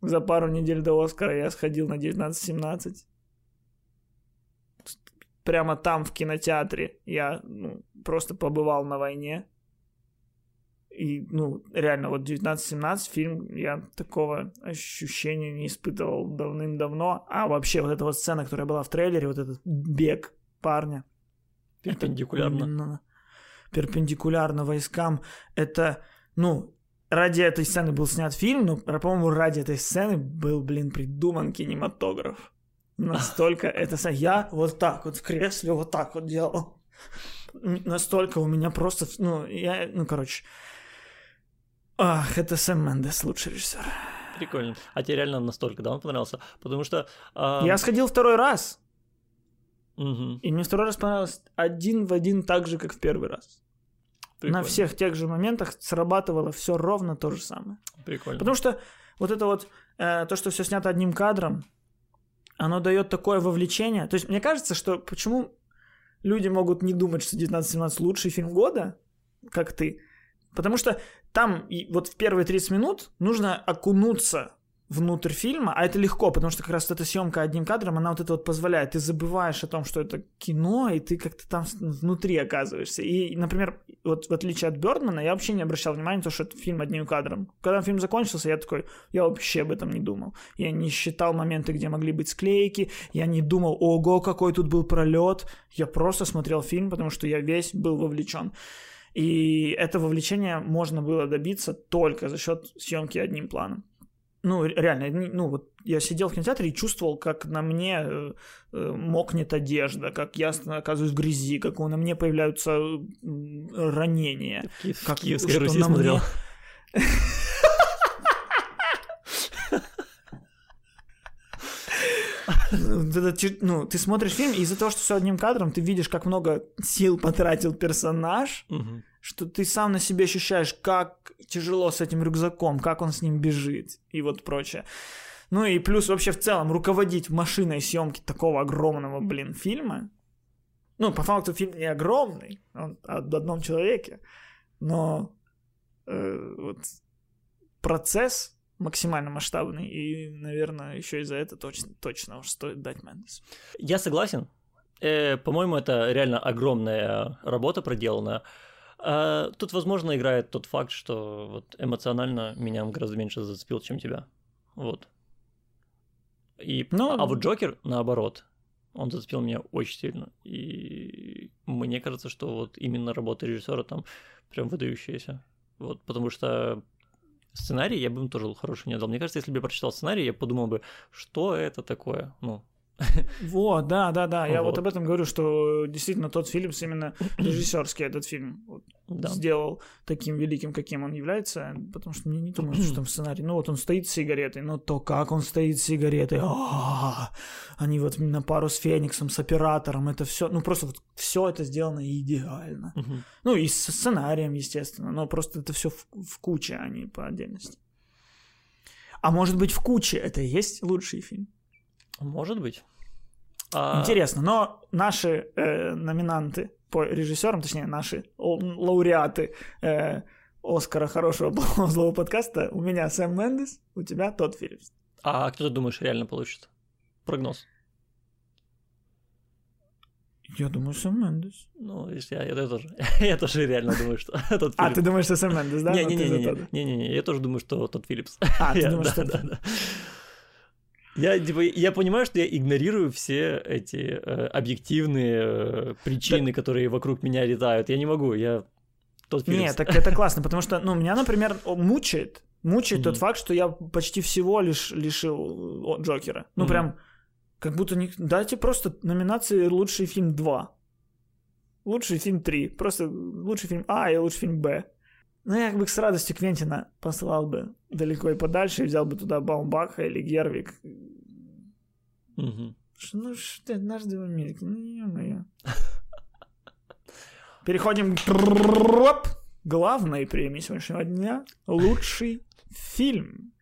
A: за пару недель до Оскара я сходил на 1917. Прямо там, в кинотеатре, я ну, просто побывал на войне. И, ну, реально, вот 1917 фильм, я такого ощущения не испытывал давным-давно. А вообще, вот эта вот сцена, которая была в трейлере, вот этот бег парня.
B: Перпендикулярно.
A: Именно перпендикулярно войскам. Это, ну, ради этой сцены был снят фильм, но, по-моему, ради этой сцены был, блин, придуман кинематограф. Настолько это... Я вот так вот в кресле вот так вот делал. Настолько у меня просто... Ну, я... Ну, короче... Ах, это Сэм Мендес, лучший режиссер.
B: Прикольно. А тебе реально настолько, да, он понравился? Потому что... а,
A: Я сходил второй раз,
B: мгм,
A: и мне второй раз понравилось один в один так же, как в первый раз. На
B: прикольно,
A: всех тех же моментах срабатывало все ровно то же самое.
B: Прикольно.
A: Потому что вот это вот, э, то, что все снято одним кадром, оно дает такое вовлечение. То есть мне кажется, что почему люди могут не думать, что 1917 лучший фильм года, как ты. Потому что там и вот в первые 30 минут нужно окунуться внутрь фильма, а это легко, потому что как раз эта съемка одним кадром, она вот это вот позволяет. Ты забываешь о том, что это кино, и ты как-то там внутри оказываешься. И, например, вот в отличие от Бёрдмана, я вообще не обращал внимания на то, что это фильм одним кадром. Когда фильм закончился, я такой, я вообще об этом не думал. Я не считал моменты, где могли быть склейки, я не думал, ого, какой тут был пролет. Я просто смотрел фильм, потому что я весь был вовлечен. И это вовлечение можно было добиться только за счет съемки одним планом ну, реально, ну, вот я сидел в кинотеатре и чувствовал, как на мне э, э мокнет одежда, как я оказываюсь в грязи, как на мне появляются э, ранения.
B: В как, Киевской Руси смотрел.
A: ну, ты смотришь фильм, и из-за того, что все одним кадром, ты видишь, как много сил потратил персонаж, угу что ты сам на себе ощущаешь, как тяжело с этим рюкзаком, как он с ним бежит и вот прочее. Ну и плюс вообще в целом руководить машиной съемки такого огромного, блин, фильма. Ну, по факту фильм не огромный, он о одном человеке, но э, вот процесс максимально масштабный, и, наверное, еще и за это точно, точно уж стоит дать Мендес.
B: Я согласен. Э, по-моему, это реально огромная работа проделанная. А, тут, возможно, играет тот факт, что вот эмоционально меня он гораздо меньше зацепил, чем тебя. Вот. И, Но... А вот Джокер, наоборот, он зацепил меня очень сильно. И мне кажется, что вот именно работа режиссера там прям выдающаяся. Вот, потому что сценарий я бы им тоже хороший не дал. Мне кажется, если бы я прочитал сценарий, я подумал бы, что это такое. Ну,
A: вот, да, да, да. Я вот. вот об этом говорю, что действительно тот фильм, именно режиссерский этот фильм вот, да. сделал таким великим, каким он является, потому что мне не думаю, что там сценарий. Ну вот он стоит с сигаретой, но то, как он стоит с сигаретой, а, они вот на пару с Фениксом, с оператором, это все, ну просто вот все это сделано идеально. Ну и с сценарием, естественно, но просто это все в, в куче, а не по отдельности. А может быть в куче это и есть лучший фильм?
B: Может быть.
A: А... Интересно, но наши э, номинанты по режиссерам, точнее, наши лауреаты э, Оскара хорошего плохого злого подкаста, у меня Сэм Мендес, у тебя Тодд Филлипс.
B: А кто ты думаешь реально получит? Прогноз.
A: Я думаю, Сэм Мендес.
B: Ну, если я, я, я тоже. я тоже реально думаю, что тот
A: А, ты думаешь, что Сэм Мендес, да?
B: Не-не-не, не-не-не, я тоже думаю, что тот Филлипс.
A: А, ты думаешь, что...
B: Я, типа, я понимаю, что я игнорирую все эти э, объективные э, причины, да. которые вокруг меня летают. Я не могу, я
A: тот фильм. Нет, так это классно, потому что, ну, меня, например, мучает, мучает mm-hmm. тот факт, что я почти всего лишь лишил Джокера. Ну, mm-hmm. прям, как будто не... Дайте просто номинации «Лучший фильм 2». Лучший фильм 3. Просто лучший фильм А и лучший фильм Б. Ну, я как бы с радостью Квентина послал бы далеко и подальше и взял бы туда Баумбаха или Гервик.
B: Угу.
A: Ну, что однажды в Америке, ну, ё-моё. Переходим к главной премии сегодняшнего дня. Лучший фильм.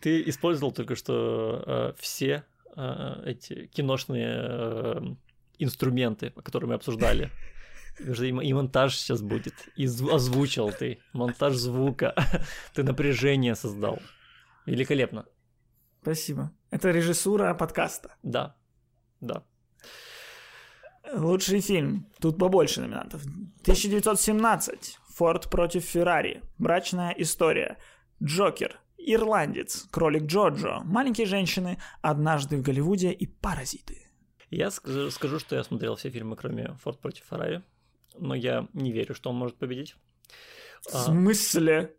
B: Ты использовал только что э, все э, эти киношные э, инструменты, которые мы обсуждали. И монтаж сейчас будет. И озвучил ты. Монтаж звука. Ты напряжение создал. Великолепно.
A: Спасибо. Это режиссура подкаста.
B: Да. Да.
A: Лучший фильм. Тут побольше номинантов. 1917. Форд против Феррари. Брачная история. Джокер. Ирландец. Кролик Джоджо. Маленькие женщины. Однажды в Голливуде и Паразиты.
B: Я скажу, скажу, что я смотрел все фильмы, кроме Форд против Феррари но я не верю, что он может победить.
A: В а. смысле?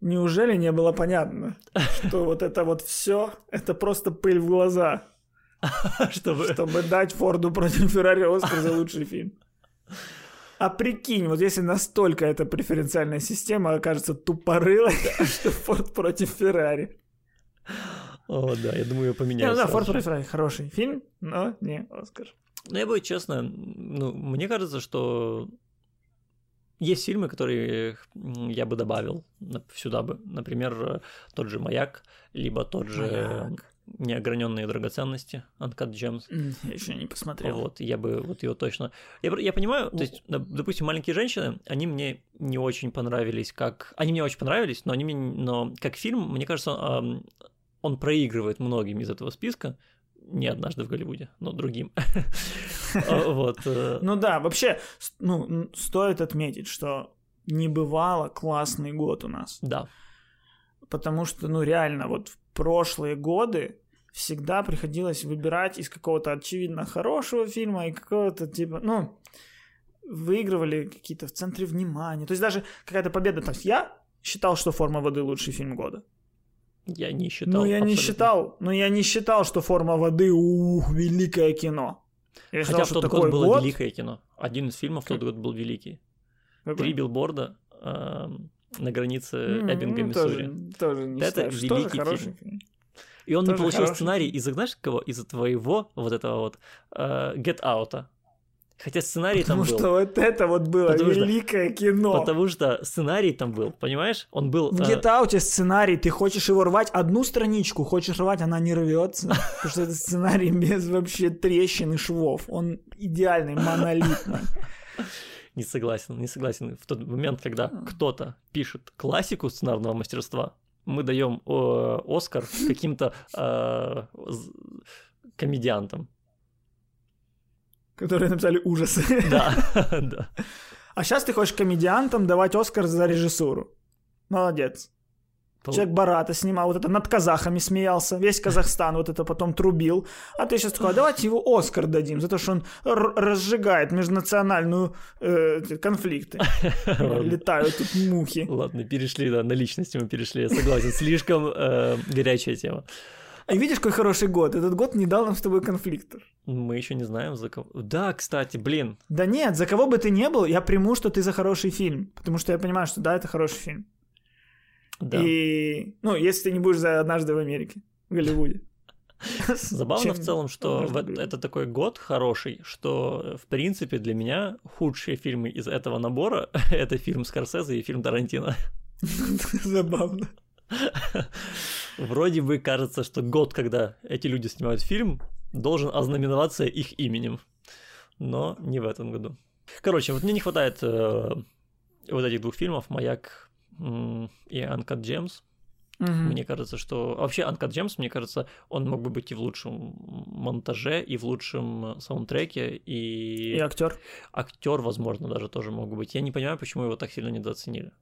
A: Неужели не было понятно, что вот это вот все, это просто пыль в глаза, чтобы... чтобы дать Форду против Феррари Оскар за лучший фильм? А прикинь, вот если настолько эта преференциальная система окажется тупорылой, что Форд против Феррари.
B: О, да, я думаю, ее поменяют.
A: Да, Форд против Феррари хороший фильм, но не Оскар.
B: Ну, я буду честно, ну, мне кажется, что есть фильмы, которые я бы добавил сюда бы. Например, тот же «Маяк», либо тот же...
A: Маяк.
B: неограненные драгоценности, Uncut Gems.
A: Я еще не посмотрел.
B: Вот, я бы вот его точно... Я, я понимаю, то есть, допустим, «Маленькие женщины», они мне не очень понравились как... Они мне очень понравились, но они мне... Но как фильм, мне кажется, он проигрывает многим из этого списка, не однажды в Голливуде, но другим. Вот. Э.
A: Ну да, вообще, ну, стоит отметить, что не бывало классный год у нас.
B: Да.
A: Потому что, ну, реально, вот в прошлые годы всегда приходилось выбирать из какого-то очевидно хорошего фильма и какого-то типа, ну, выигрывали какие-то в центре внимания. То есть даже какая-то победа. То есть я считал, что «Форма воды» лучший фильм года.
B: Я не считал.
A: Ну, я абсолютно. не считал, но я не считал, что «Форма воды» ух, великое кино.
B: Я Хотя считал, в тот год было год... великое кино. Один из фильмов в тот год был великий. Какой? Три билборда э, на границе mm, Эббинга, ну, Миссури.
A: Тоже, тоже не
B: Это считаешь, великий тоже фильм. фильм. И он тоже не получил сценарий из-за, знаешь, кого? Из-за твоего вот этого вот uh, Get Out. Хотя сценарий
A: потому
B: там был.
A: Потому что вот это вот было потому великое
B: что,
A: кино.
B: Потому что сценарий там был, понимаешь? Он был...
A: В Get Out сценарий, ты хочешь его рвать одну страничку, хочешь рвать, она не рвется. Потому что это сценарий без вообще трещин и швов. Он идеальный, монолитный.
B: Не согласен, не согласен. В тот момент, когда кто-то пишет классику сценарного мастерства, мы даем э, Оскар каким-то э, комедиантам
A: которые написали ужасы.
B: Да, да.
A: А сейчас ты хочешь комедиантам давать Оскар за режиссуру. Молодец. Пол... Человек Барата снимал, вот это над казахами смеялся, весь Казахстан вот это потом трубил. А ты сейчас такой, а давайте его Оскар дадим за то, что он разжигает межнациональную э, конфликты. Летают тут мухи.
B: Ладно, перешли, да, на личности мы перешли, я согласен. Слишком э, горячая тема.
A: А видишь, какой хороший год? Этот год не дал нам с тобой конфликтов.
B: Мы еще не знаем, за кого. Да, кстати, блин.
A: Да нет, за кого бы ты не был, я приму, что ты за хороший фильм. Потому что я понимаю, что да, это хороший фильм. Да. И, ну, если ты не будешь за «Однажды в Америке», в Голливуде.
B: Забавно в целом, что это такой год хороший, что, в принципе, для меня худшие фильмы из этого набора — это фильм Скорсезе и фильм Тарантино.
A: Забавно.
B: Вроде бы кажется, что год, когда эти люди снимают фильм, должен ознаменоваться их именем. Но не в этом году. Короче, вот мне не хватает э, вот этих двух фильмов «Маяк» и «Uncut Gems». Угу. Мне кажется, что... Вообще, Uncut Gems, мне кажется, он мог бы быть и в лучшем монтаже, и в лучшем саундтреке, и...
A: И актер.
B: Актер, возможно, даже тоже мог бы быть. Я не понимаю, почему его так сильно недооценили.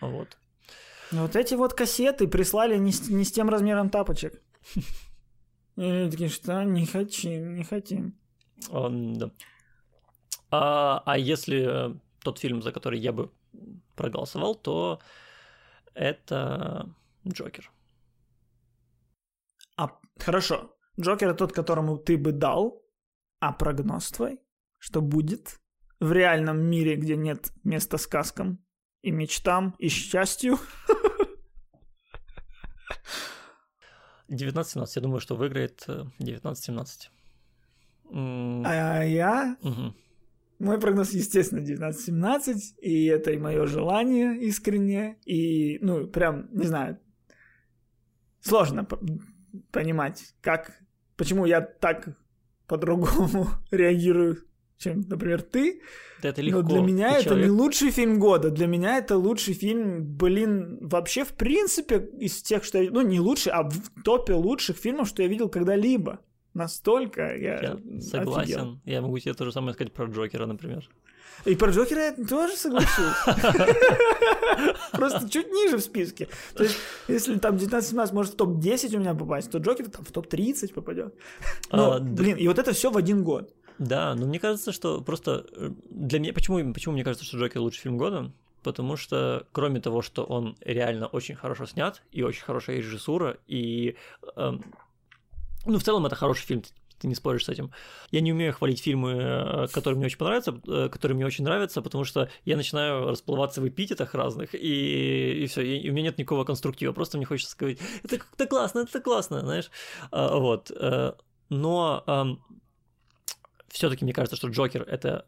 B: Вот.
A: Вот эти вот кассеты прислали не с, не с тем размером тапочек. И такие, что не хотим, не хотим.
B: А, да. А, а если тот фильм, за который я бы проголосовал, то это Джокер.
A: А, хорошо. Джокер тот, которому ты бы дал, а прогноз твой, что будет в реальном мире, где нет места сказкам и мечтам, и счастью.
B: 19-17. Я думаю, что выиграет 19-17.
A: Э, а я?
B: Угу.
A: Мой прогноз, естественно, 19-17, и это и мое желание искренне, и, ну, прям, не знаю, сложно понимать, как, почему я так по-другому реагирую чем, например, ты.
B: Да это легко.
A: Но для меня ты это человек... не лучший фильм года. Для меня это лучший фильм, блин, вообще в принципе из тех, что я... Ну, не лучший, а в топе лучших фильмов, что я видел когда-либо. Настолько я,
B: я согласен. Офигел. Я могу тебе то же самое сказать про Джокера, например.
A: И про Джокера я тоже соглашусь. Просто чуть ниже в списке. То есть, если там 19-17 может в топ-10 у меня попасть, то Джокер там в топ-30 попадет. Ну, блин, и вот это все в один год.
B: Да, но мне кажется, что просто э, для меня... Почему, почему мне кажется, что Джокер лучший фильм года? Потому что, кроме того, что он реально очень хорошо снят, и очень хорошая режиссура, и... Э, ну, в целом, это хороший фильм, ты не споришь с этим. Я не умею хвалить фильмы, э, которые мне очень понравятся, э, которые мне очень нравятся, потому что я начинаю расплываться в эпитетах разных, и, и все, и у меня нет никакого конструктива, просто мне хочется сказать, это, это классно, это классно, знаешь. А, вот. Но все-таки мне кажется, что Джокер это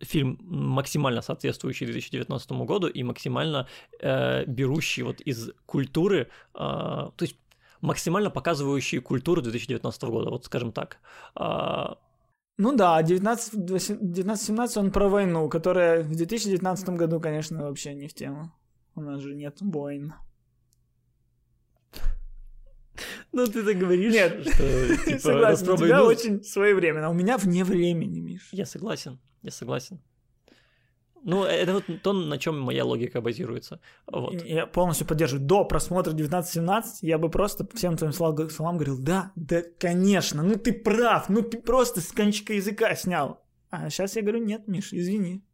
B: фильм максимально соответствующий 2019 году и максимально э, берущий вот из культуры, э, то есть максимально показывающие культуру 2019 года, вот скажем так. А,
A: Ну да, 19-17 он про войну, которая в 2019 году, конечно, вообще не в тему. У нас же нет войн.
B: Ну, ты так говоришь,
A: Нет,
B: что, типа,
A: Согласен, у тебя
B: гнус.
A: очень своевременно, а у меня вне времени, Миш.
B: Я согласен, я согласен. Ну, это вот то, на чем моя логика базируется. Вот.
A: Я полностью поддерживаю. До просмотра 19-17 я бы просто всем твоим словам говорил, да, да, конечно, ну ты прав, ну ты просто с кончика языка снял. А сейчас я говорю, нет, Миш, извини.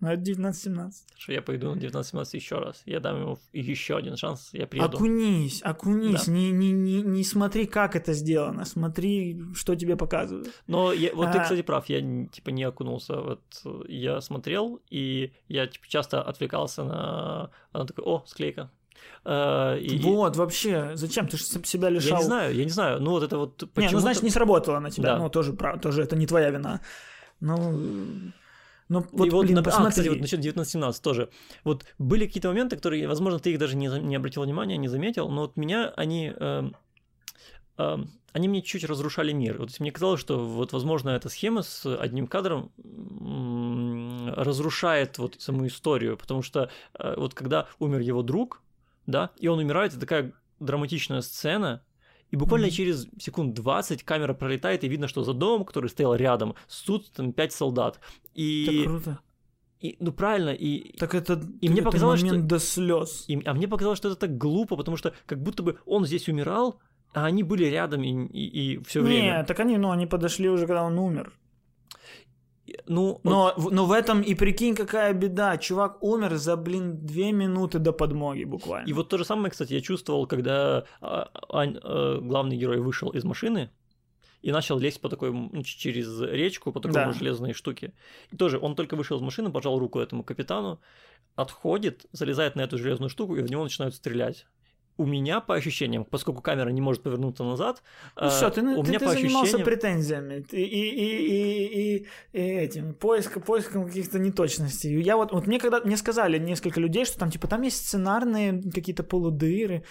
A: Ну это 19-17.
B: Что я пойду на 19-17 еще раз. Я дам ему еще один шанс, я приеду.
A: Окунись, окунись,
B: Да.
A: не, не, не, не смотри, как это сделано, смотри, что тебе показывают.
B: Но я, вот ты,
A: А.
B: кстати, прав, я типа не окунулся. Вот я смотрел, и я типа, часто отвлекался на... Она такая, о, склейка. Э, и-
A: вот, вообще, зачем? Ты же себя лишал.
B: Я не знаю, я не знаю. Ну вот это вот
A: Не,
B: почему
A: ну значит, не сработало на тебя.
B: Да.
A: Ну, тоже, тоже это не твоя вина. Ну, ну
B: Вот, и вот,
A: блин,
B: нап- а,
A: посмотри.
B: кстати, вот насчет 19-17 тоже. Вот были какие-то моменты, которые, возможно, ты их даже не, не обратил внимания, не заметил, но вот меня они... эм, они мне чуть разрушали мир. Вот мне казалось, что вот, возможно, эта схема с одним кадром разрушает вот саму историю, потому что э, вот когда умер его друг, да, и он умирает, это такая драматичная сцена, и буквально
A: Мгм.
B: через секунд 20 камера пролетает, и видно, что за домом, который стоял рядом, сут там пять солдат. И,
A: Так круто.
B: и- ну правильно, и,
A: Так это,
B: И мне
A: это
B: показалось,
A: момент
B: что-
A: до слез.
B: и- а мне показалось, что это так глупо, потому что как будто бы он здесь умирал, а они были рядом и, все
A: Не,
B: время.
A: так они, ну, они подошли уже, когда он умер.
B: Ну,
A: Но, но в этом и прикинь, какая беда. Чувак умер за, блин, две минуты до подмоги буквально.
B: и вот то же самое, кстати, я чувствовал, когда а, Ань- э, главный герой вышел из машины и начал лезть по такой, через речку, по такой
A: Да.
B: железной штуке. И тоже он только вышел из машины, пожал руку этому капитану, отходит, залезает на эту железную штуку, и в него начинают стрелять. У меня, по ощущениям, поскольку камера не может повернуться назад,
A: Ну
B: э,
A: все, ты,
B: у
A: ты,
B: меня
A: ты
B: по
A: занимался
B: ощущениям...
A: претензиями и, и, и, и, и этим поиском, поиском каких-то неточностей. Я вот, вот мне когда мне сказали несколько людей, что там типа там есть сценарные какие-то полудыры.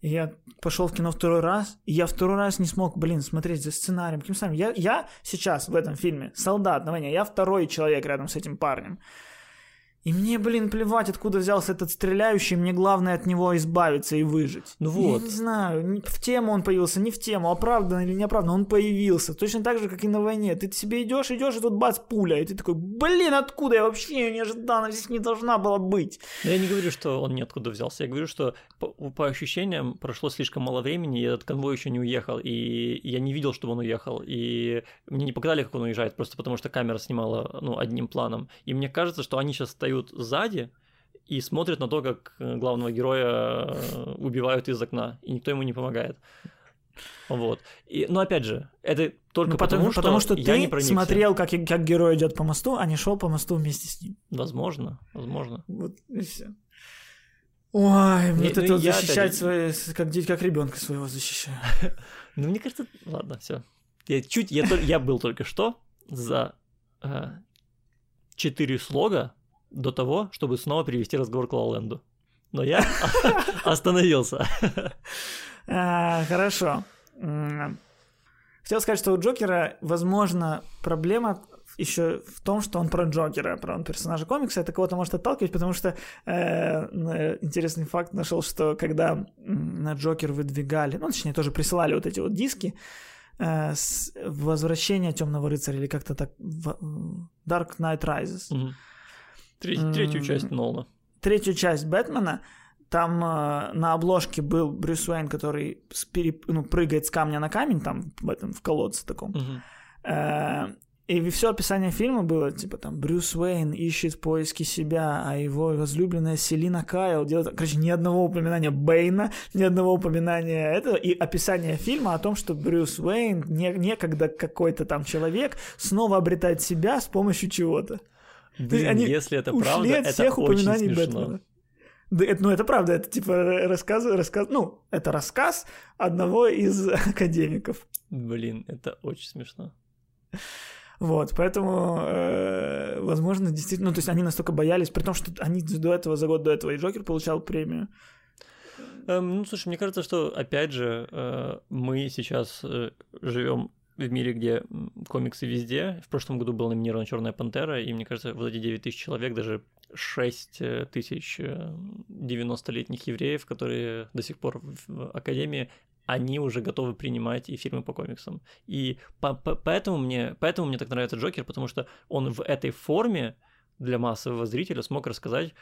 A: И я пошел в кино второй раз, и я второй раз не смог, блин, смотреть за сценарием. Каким сценарием? Я, я сейчас в этом фильме солдат на войне, я второй человек рядом с этим парнем. И мне, блин, плевать, откуда взялся этот стреляющий, мне главное от него избавиться и выжить.
B: Ну вот.
A: Я не знаю, в тему он появился, не в тему, оправданно или неоправданно, он появился. Точно так же, как и на войне. Ты себе идешь, идешь, и тут бац, пуля. И ты такой, блин, откуда я вообще не ожидал, она здесь не должна была быть.
B: Но я не говорю, что он ниоткуда взялся. Я говорю, что по, по ощущениям прошло слишком мало времени, и этот конвой еще не уехал, и я не видел, чтобы он уехал. И мне не показали, как он уезжает, просто потому что камера снимала ну, одним планом. И мне кажется, что они сейчас стоят сзади и смотрят на то, как э, главного героя э, убивают из окна, и никто ему не помогает. Вот. И, но опять же, это только
A: Ну,
B: потому, что,
A: потому что
B: я
A: ты
B: не проникся.
A: смотрел, как, как герой идет по мосту, а не шел по мосту вместе с ним.
B: Возможно, возможно.
A: Вот и все. Ой,
B: Не,
A: вот
B: ну,
A: это вот защищать свои, как, как ребенка своего защищаю.
B: Ну, мне кажется, ладно, все. Я чуть, я, я был только что за э, четыре слога до того, чтобы снова перевести разговор к Лаленду. Но я остановился.
A: А, Хорошо. Хотел сказать, что у Джокера, возможно, проблема еще в том, что он про Джокера, про он персонажа комикса, это кого-то может отталкивать, потому что э, э, интересный факт нашел, что когда на Джокер выдвигали, ну, точнее, тоже присылали вот эти вот диски, э, с возвращения Темного рыцаря или как-то так в- Dark Knight Rises.
B: Мгм. Треть- Третью часть Нолана.
A: третью часть Бэтмена, там э, на обложке был Брюс Уэйн, который с переп- ну, прыгает с камня на камень, там в этом в колодце таком. Э, и все описание фильма было, типа там, Брюс Уэйн ищет в поиске себя, а его возлюбленная Селина Кайл делает... Короче, ни одного упоминания Бэйна, ни одного упоминания этого, и описание фильма о том, что Брюс Уэйн, не, некогда какой-то там человек, снова обретает себя с помощью чего-то.
B: Блин,
A: они
B: если это
A: ушли
B: правда,
A: от
B: это
A: всех
B: очень
A: упоминаний
B: смешно.
A: Бэтмена. Да, это, ну, это правда, это типа рассказ, рассказ, ну, это рассказ одного из академиков.
B: Блин, это очень смешно.
A: Вот, поэтому, э, возможно, действительно, ну, то есть они настолько боялись, при том, что они до этого, за год до этого и Джокер получал премию.
B: Эм, ну, слушай, мне кажется, что, опять же, э, мы сейчас э, живем в мире, где комиксы везде. В прошлом году была номинирована Черная пантера, и мне кажется, вот эти 9 тысяч человек, даже 6 э, тысяч 90-летних евреев, которые до сих пор в Академии, они уже готовы принимать и фильмы по комиксам. И по по поэтому, мне, поэтому мне так нравится Джокер, потому что он в этой форме для массового зрителя смог рассказать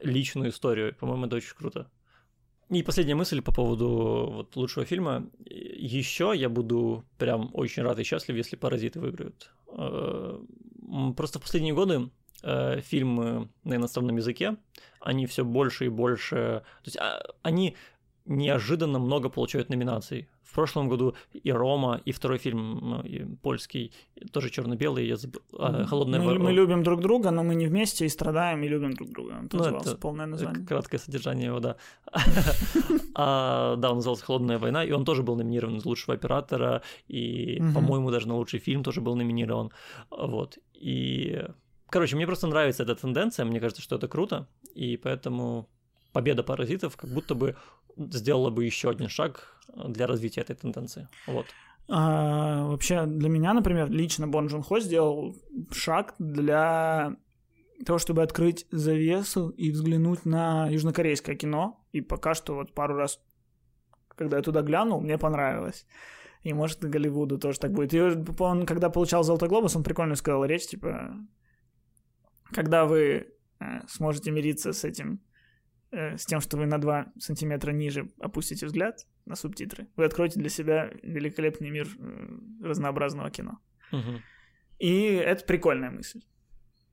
B: личную историю. По-моему, это очень круто. И последняя мысль по поводу вот, лучшего фильма. Еще я буду прям очень рад и счастлив, если «Паразиты» выиграют. Э, просто в последние годы э, фильмы на иностранном языке, они все больше и больше... То есть а, они неожиданно много получают номинаций. В прошлом году и Рома, и второй фильм и польский, тоже черно-белый, я забыл, а, холодная
A: мы, мы любим друг друга, но мы не вместе и страдаем, и любим друг друга. Он ну, это полное название.
B: Краткое содержание его, да. а, да, он назывался Холодная война, и он тоже был номинирован за лучшего оператора, и, по-моему, даже на лучший фильм тоже был номинирован. Вот. И Короче, мне просто нравится эта тенденция, мне кажется, что это круто, и поэтому победа паразитов как будто бы сделала бы еще один шаг для развития этой тенденции. Вот.
A: А, вообще, для меня, например, лично Бон Джун Хо сделал шаг для того, чтобы открыть завесу и взглянуть на южнокорейское кино. И пока что вот пару раз, когда я туда глянул, мне понравилось. И может Голливуду тоже так будет. И он, когда получал Золотой глобус, он прикольно сказал речь, типа, когда вы э, сможете мириться с этим Э, с тем, что вы на 2 сантиметра ниже опустите взгляд на субтитры, вы откроете для себя великолепный мир э, разнообразного кино.
B: Угу.
A: И это прикольная мысль.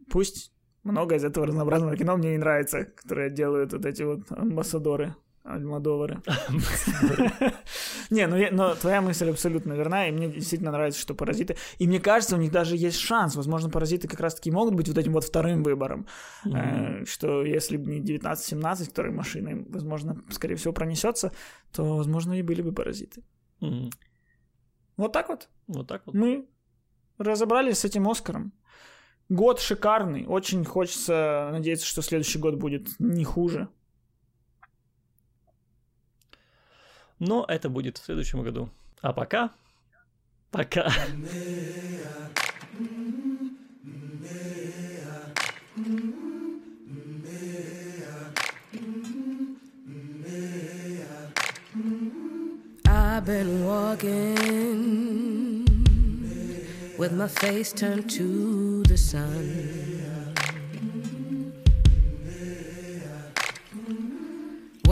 A: Пусть много из этого разнообразного кино мне не нравится, которое делают вот эти вот амбассадоры Альмадовары. Не, ну но твоя мысль абсолютно верна, и мне действительно нравится, что паразиты. И мне кажется, у них даже есть шанс. Возможно, паразиты как раз-таки могут быть вот этим вот вторым выбором. Э, что если бы не 19-17, который машиной, возможно, скорее всего, пронесется, то, возможно, и были бы паразиты. Вот так вот.
B: Вот так вот.
A: Мы разобрались с этим Оскаром. Год шикарный. Очень хочется надеяться, что следующий год будет не хуже.
B: Но это будет в следующем году. А пока... Пока. I've been walking with my face turned to the sun.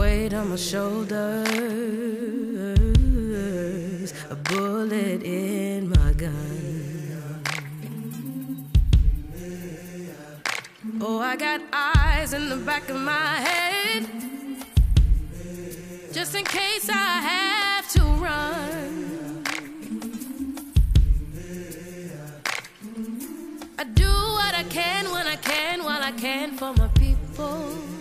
B: Weight on my shoulders, a bullet in my gun. Oh, I got eyes in the back of my head, just in case I have to run. I do what I can when I can, while I can for my people.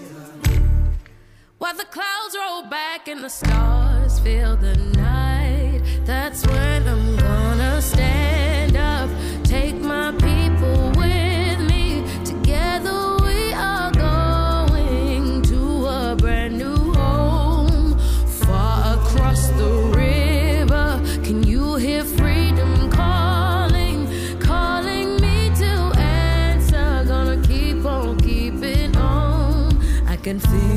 B: While the clouds roll back and the stars fill the night, that's when I'm gonna stand up, take my people with me. Together we are going to a brand new home, far across the river. Can you hear freedom calling, calling me to answer? Gonna keep on keeping on. I can feel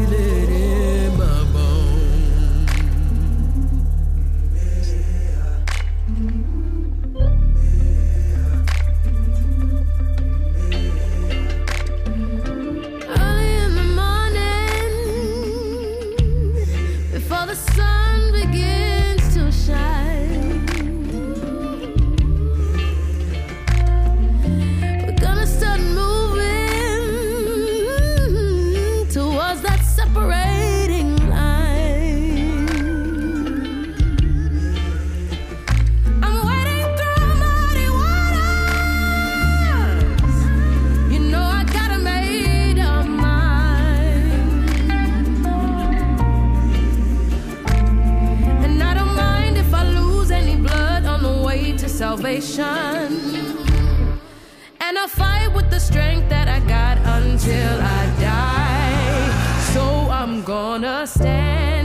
B: the strength that I got until I die.
C: So I'm gonna stand.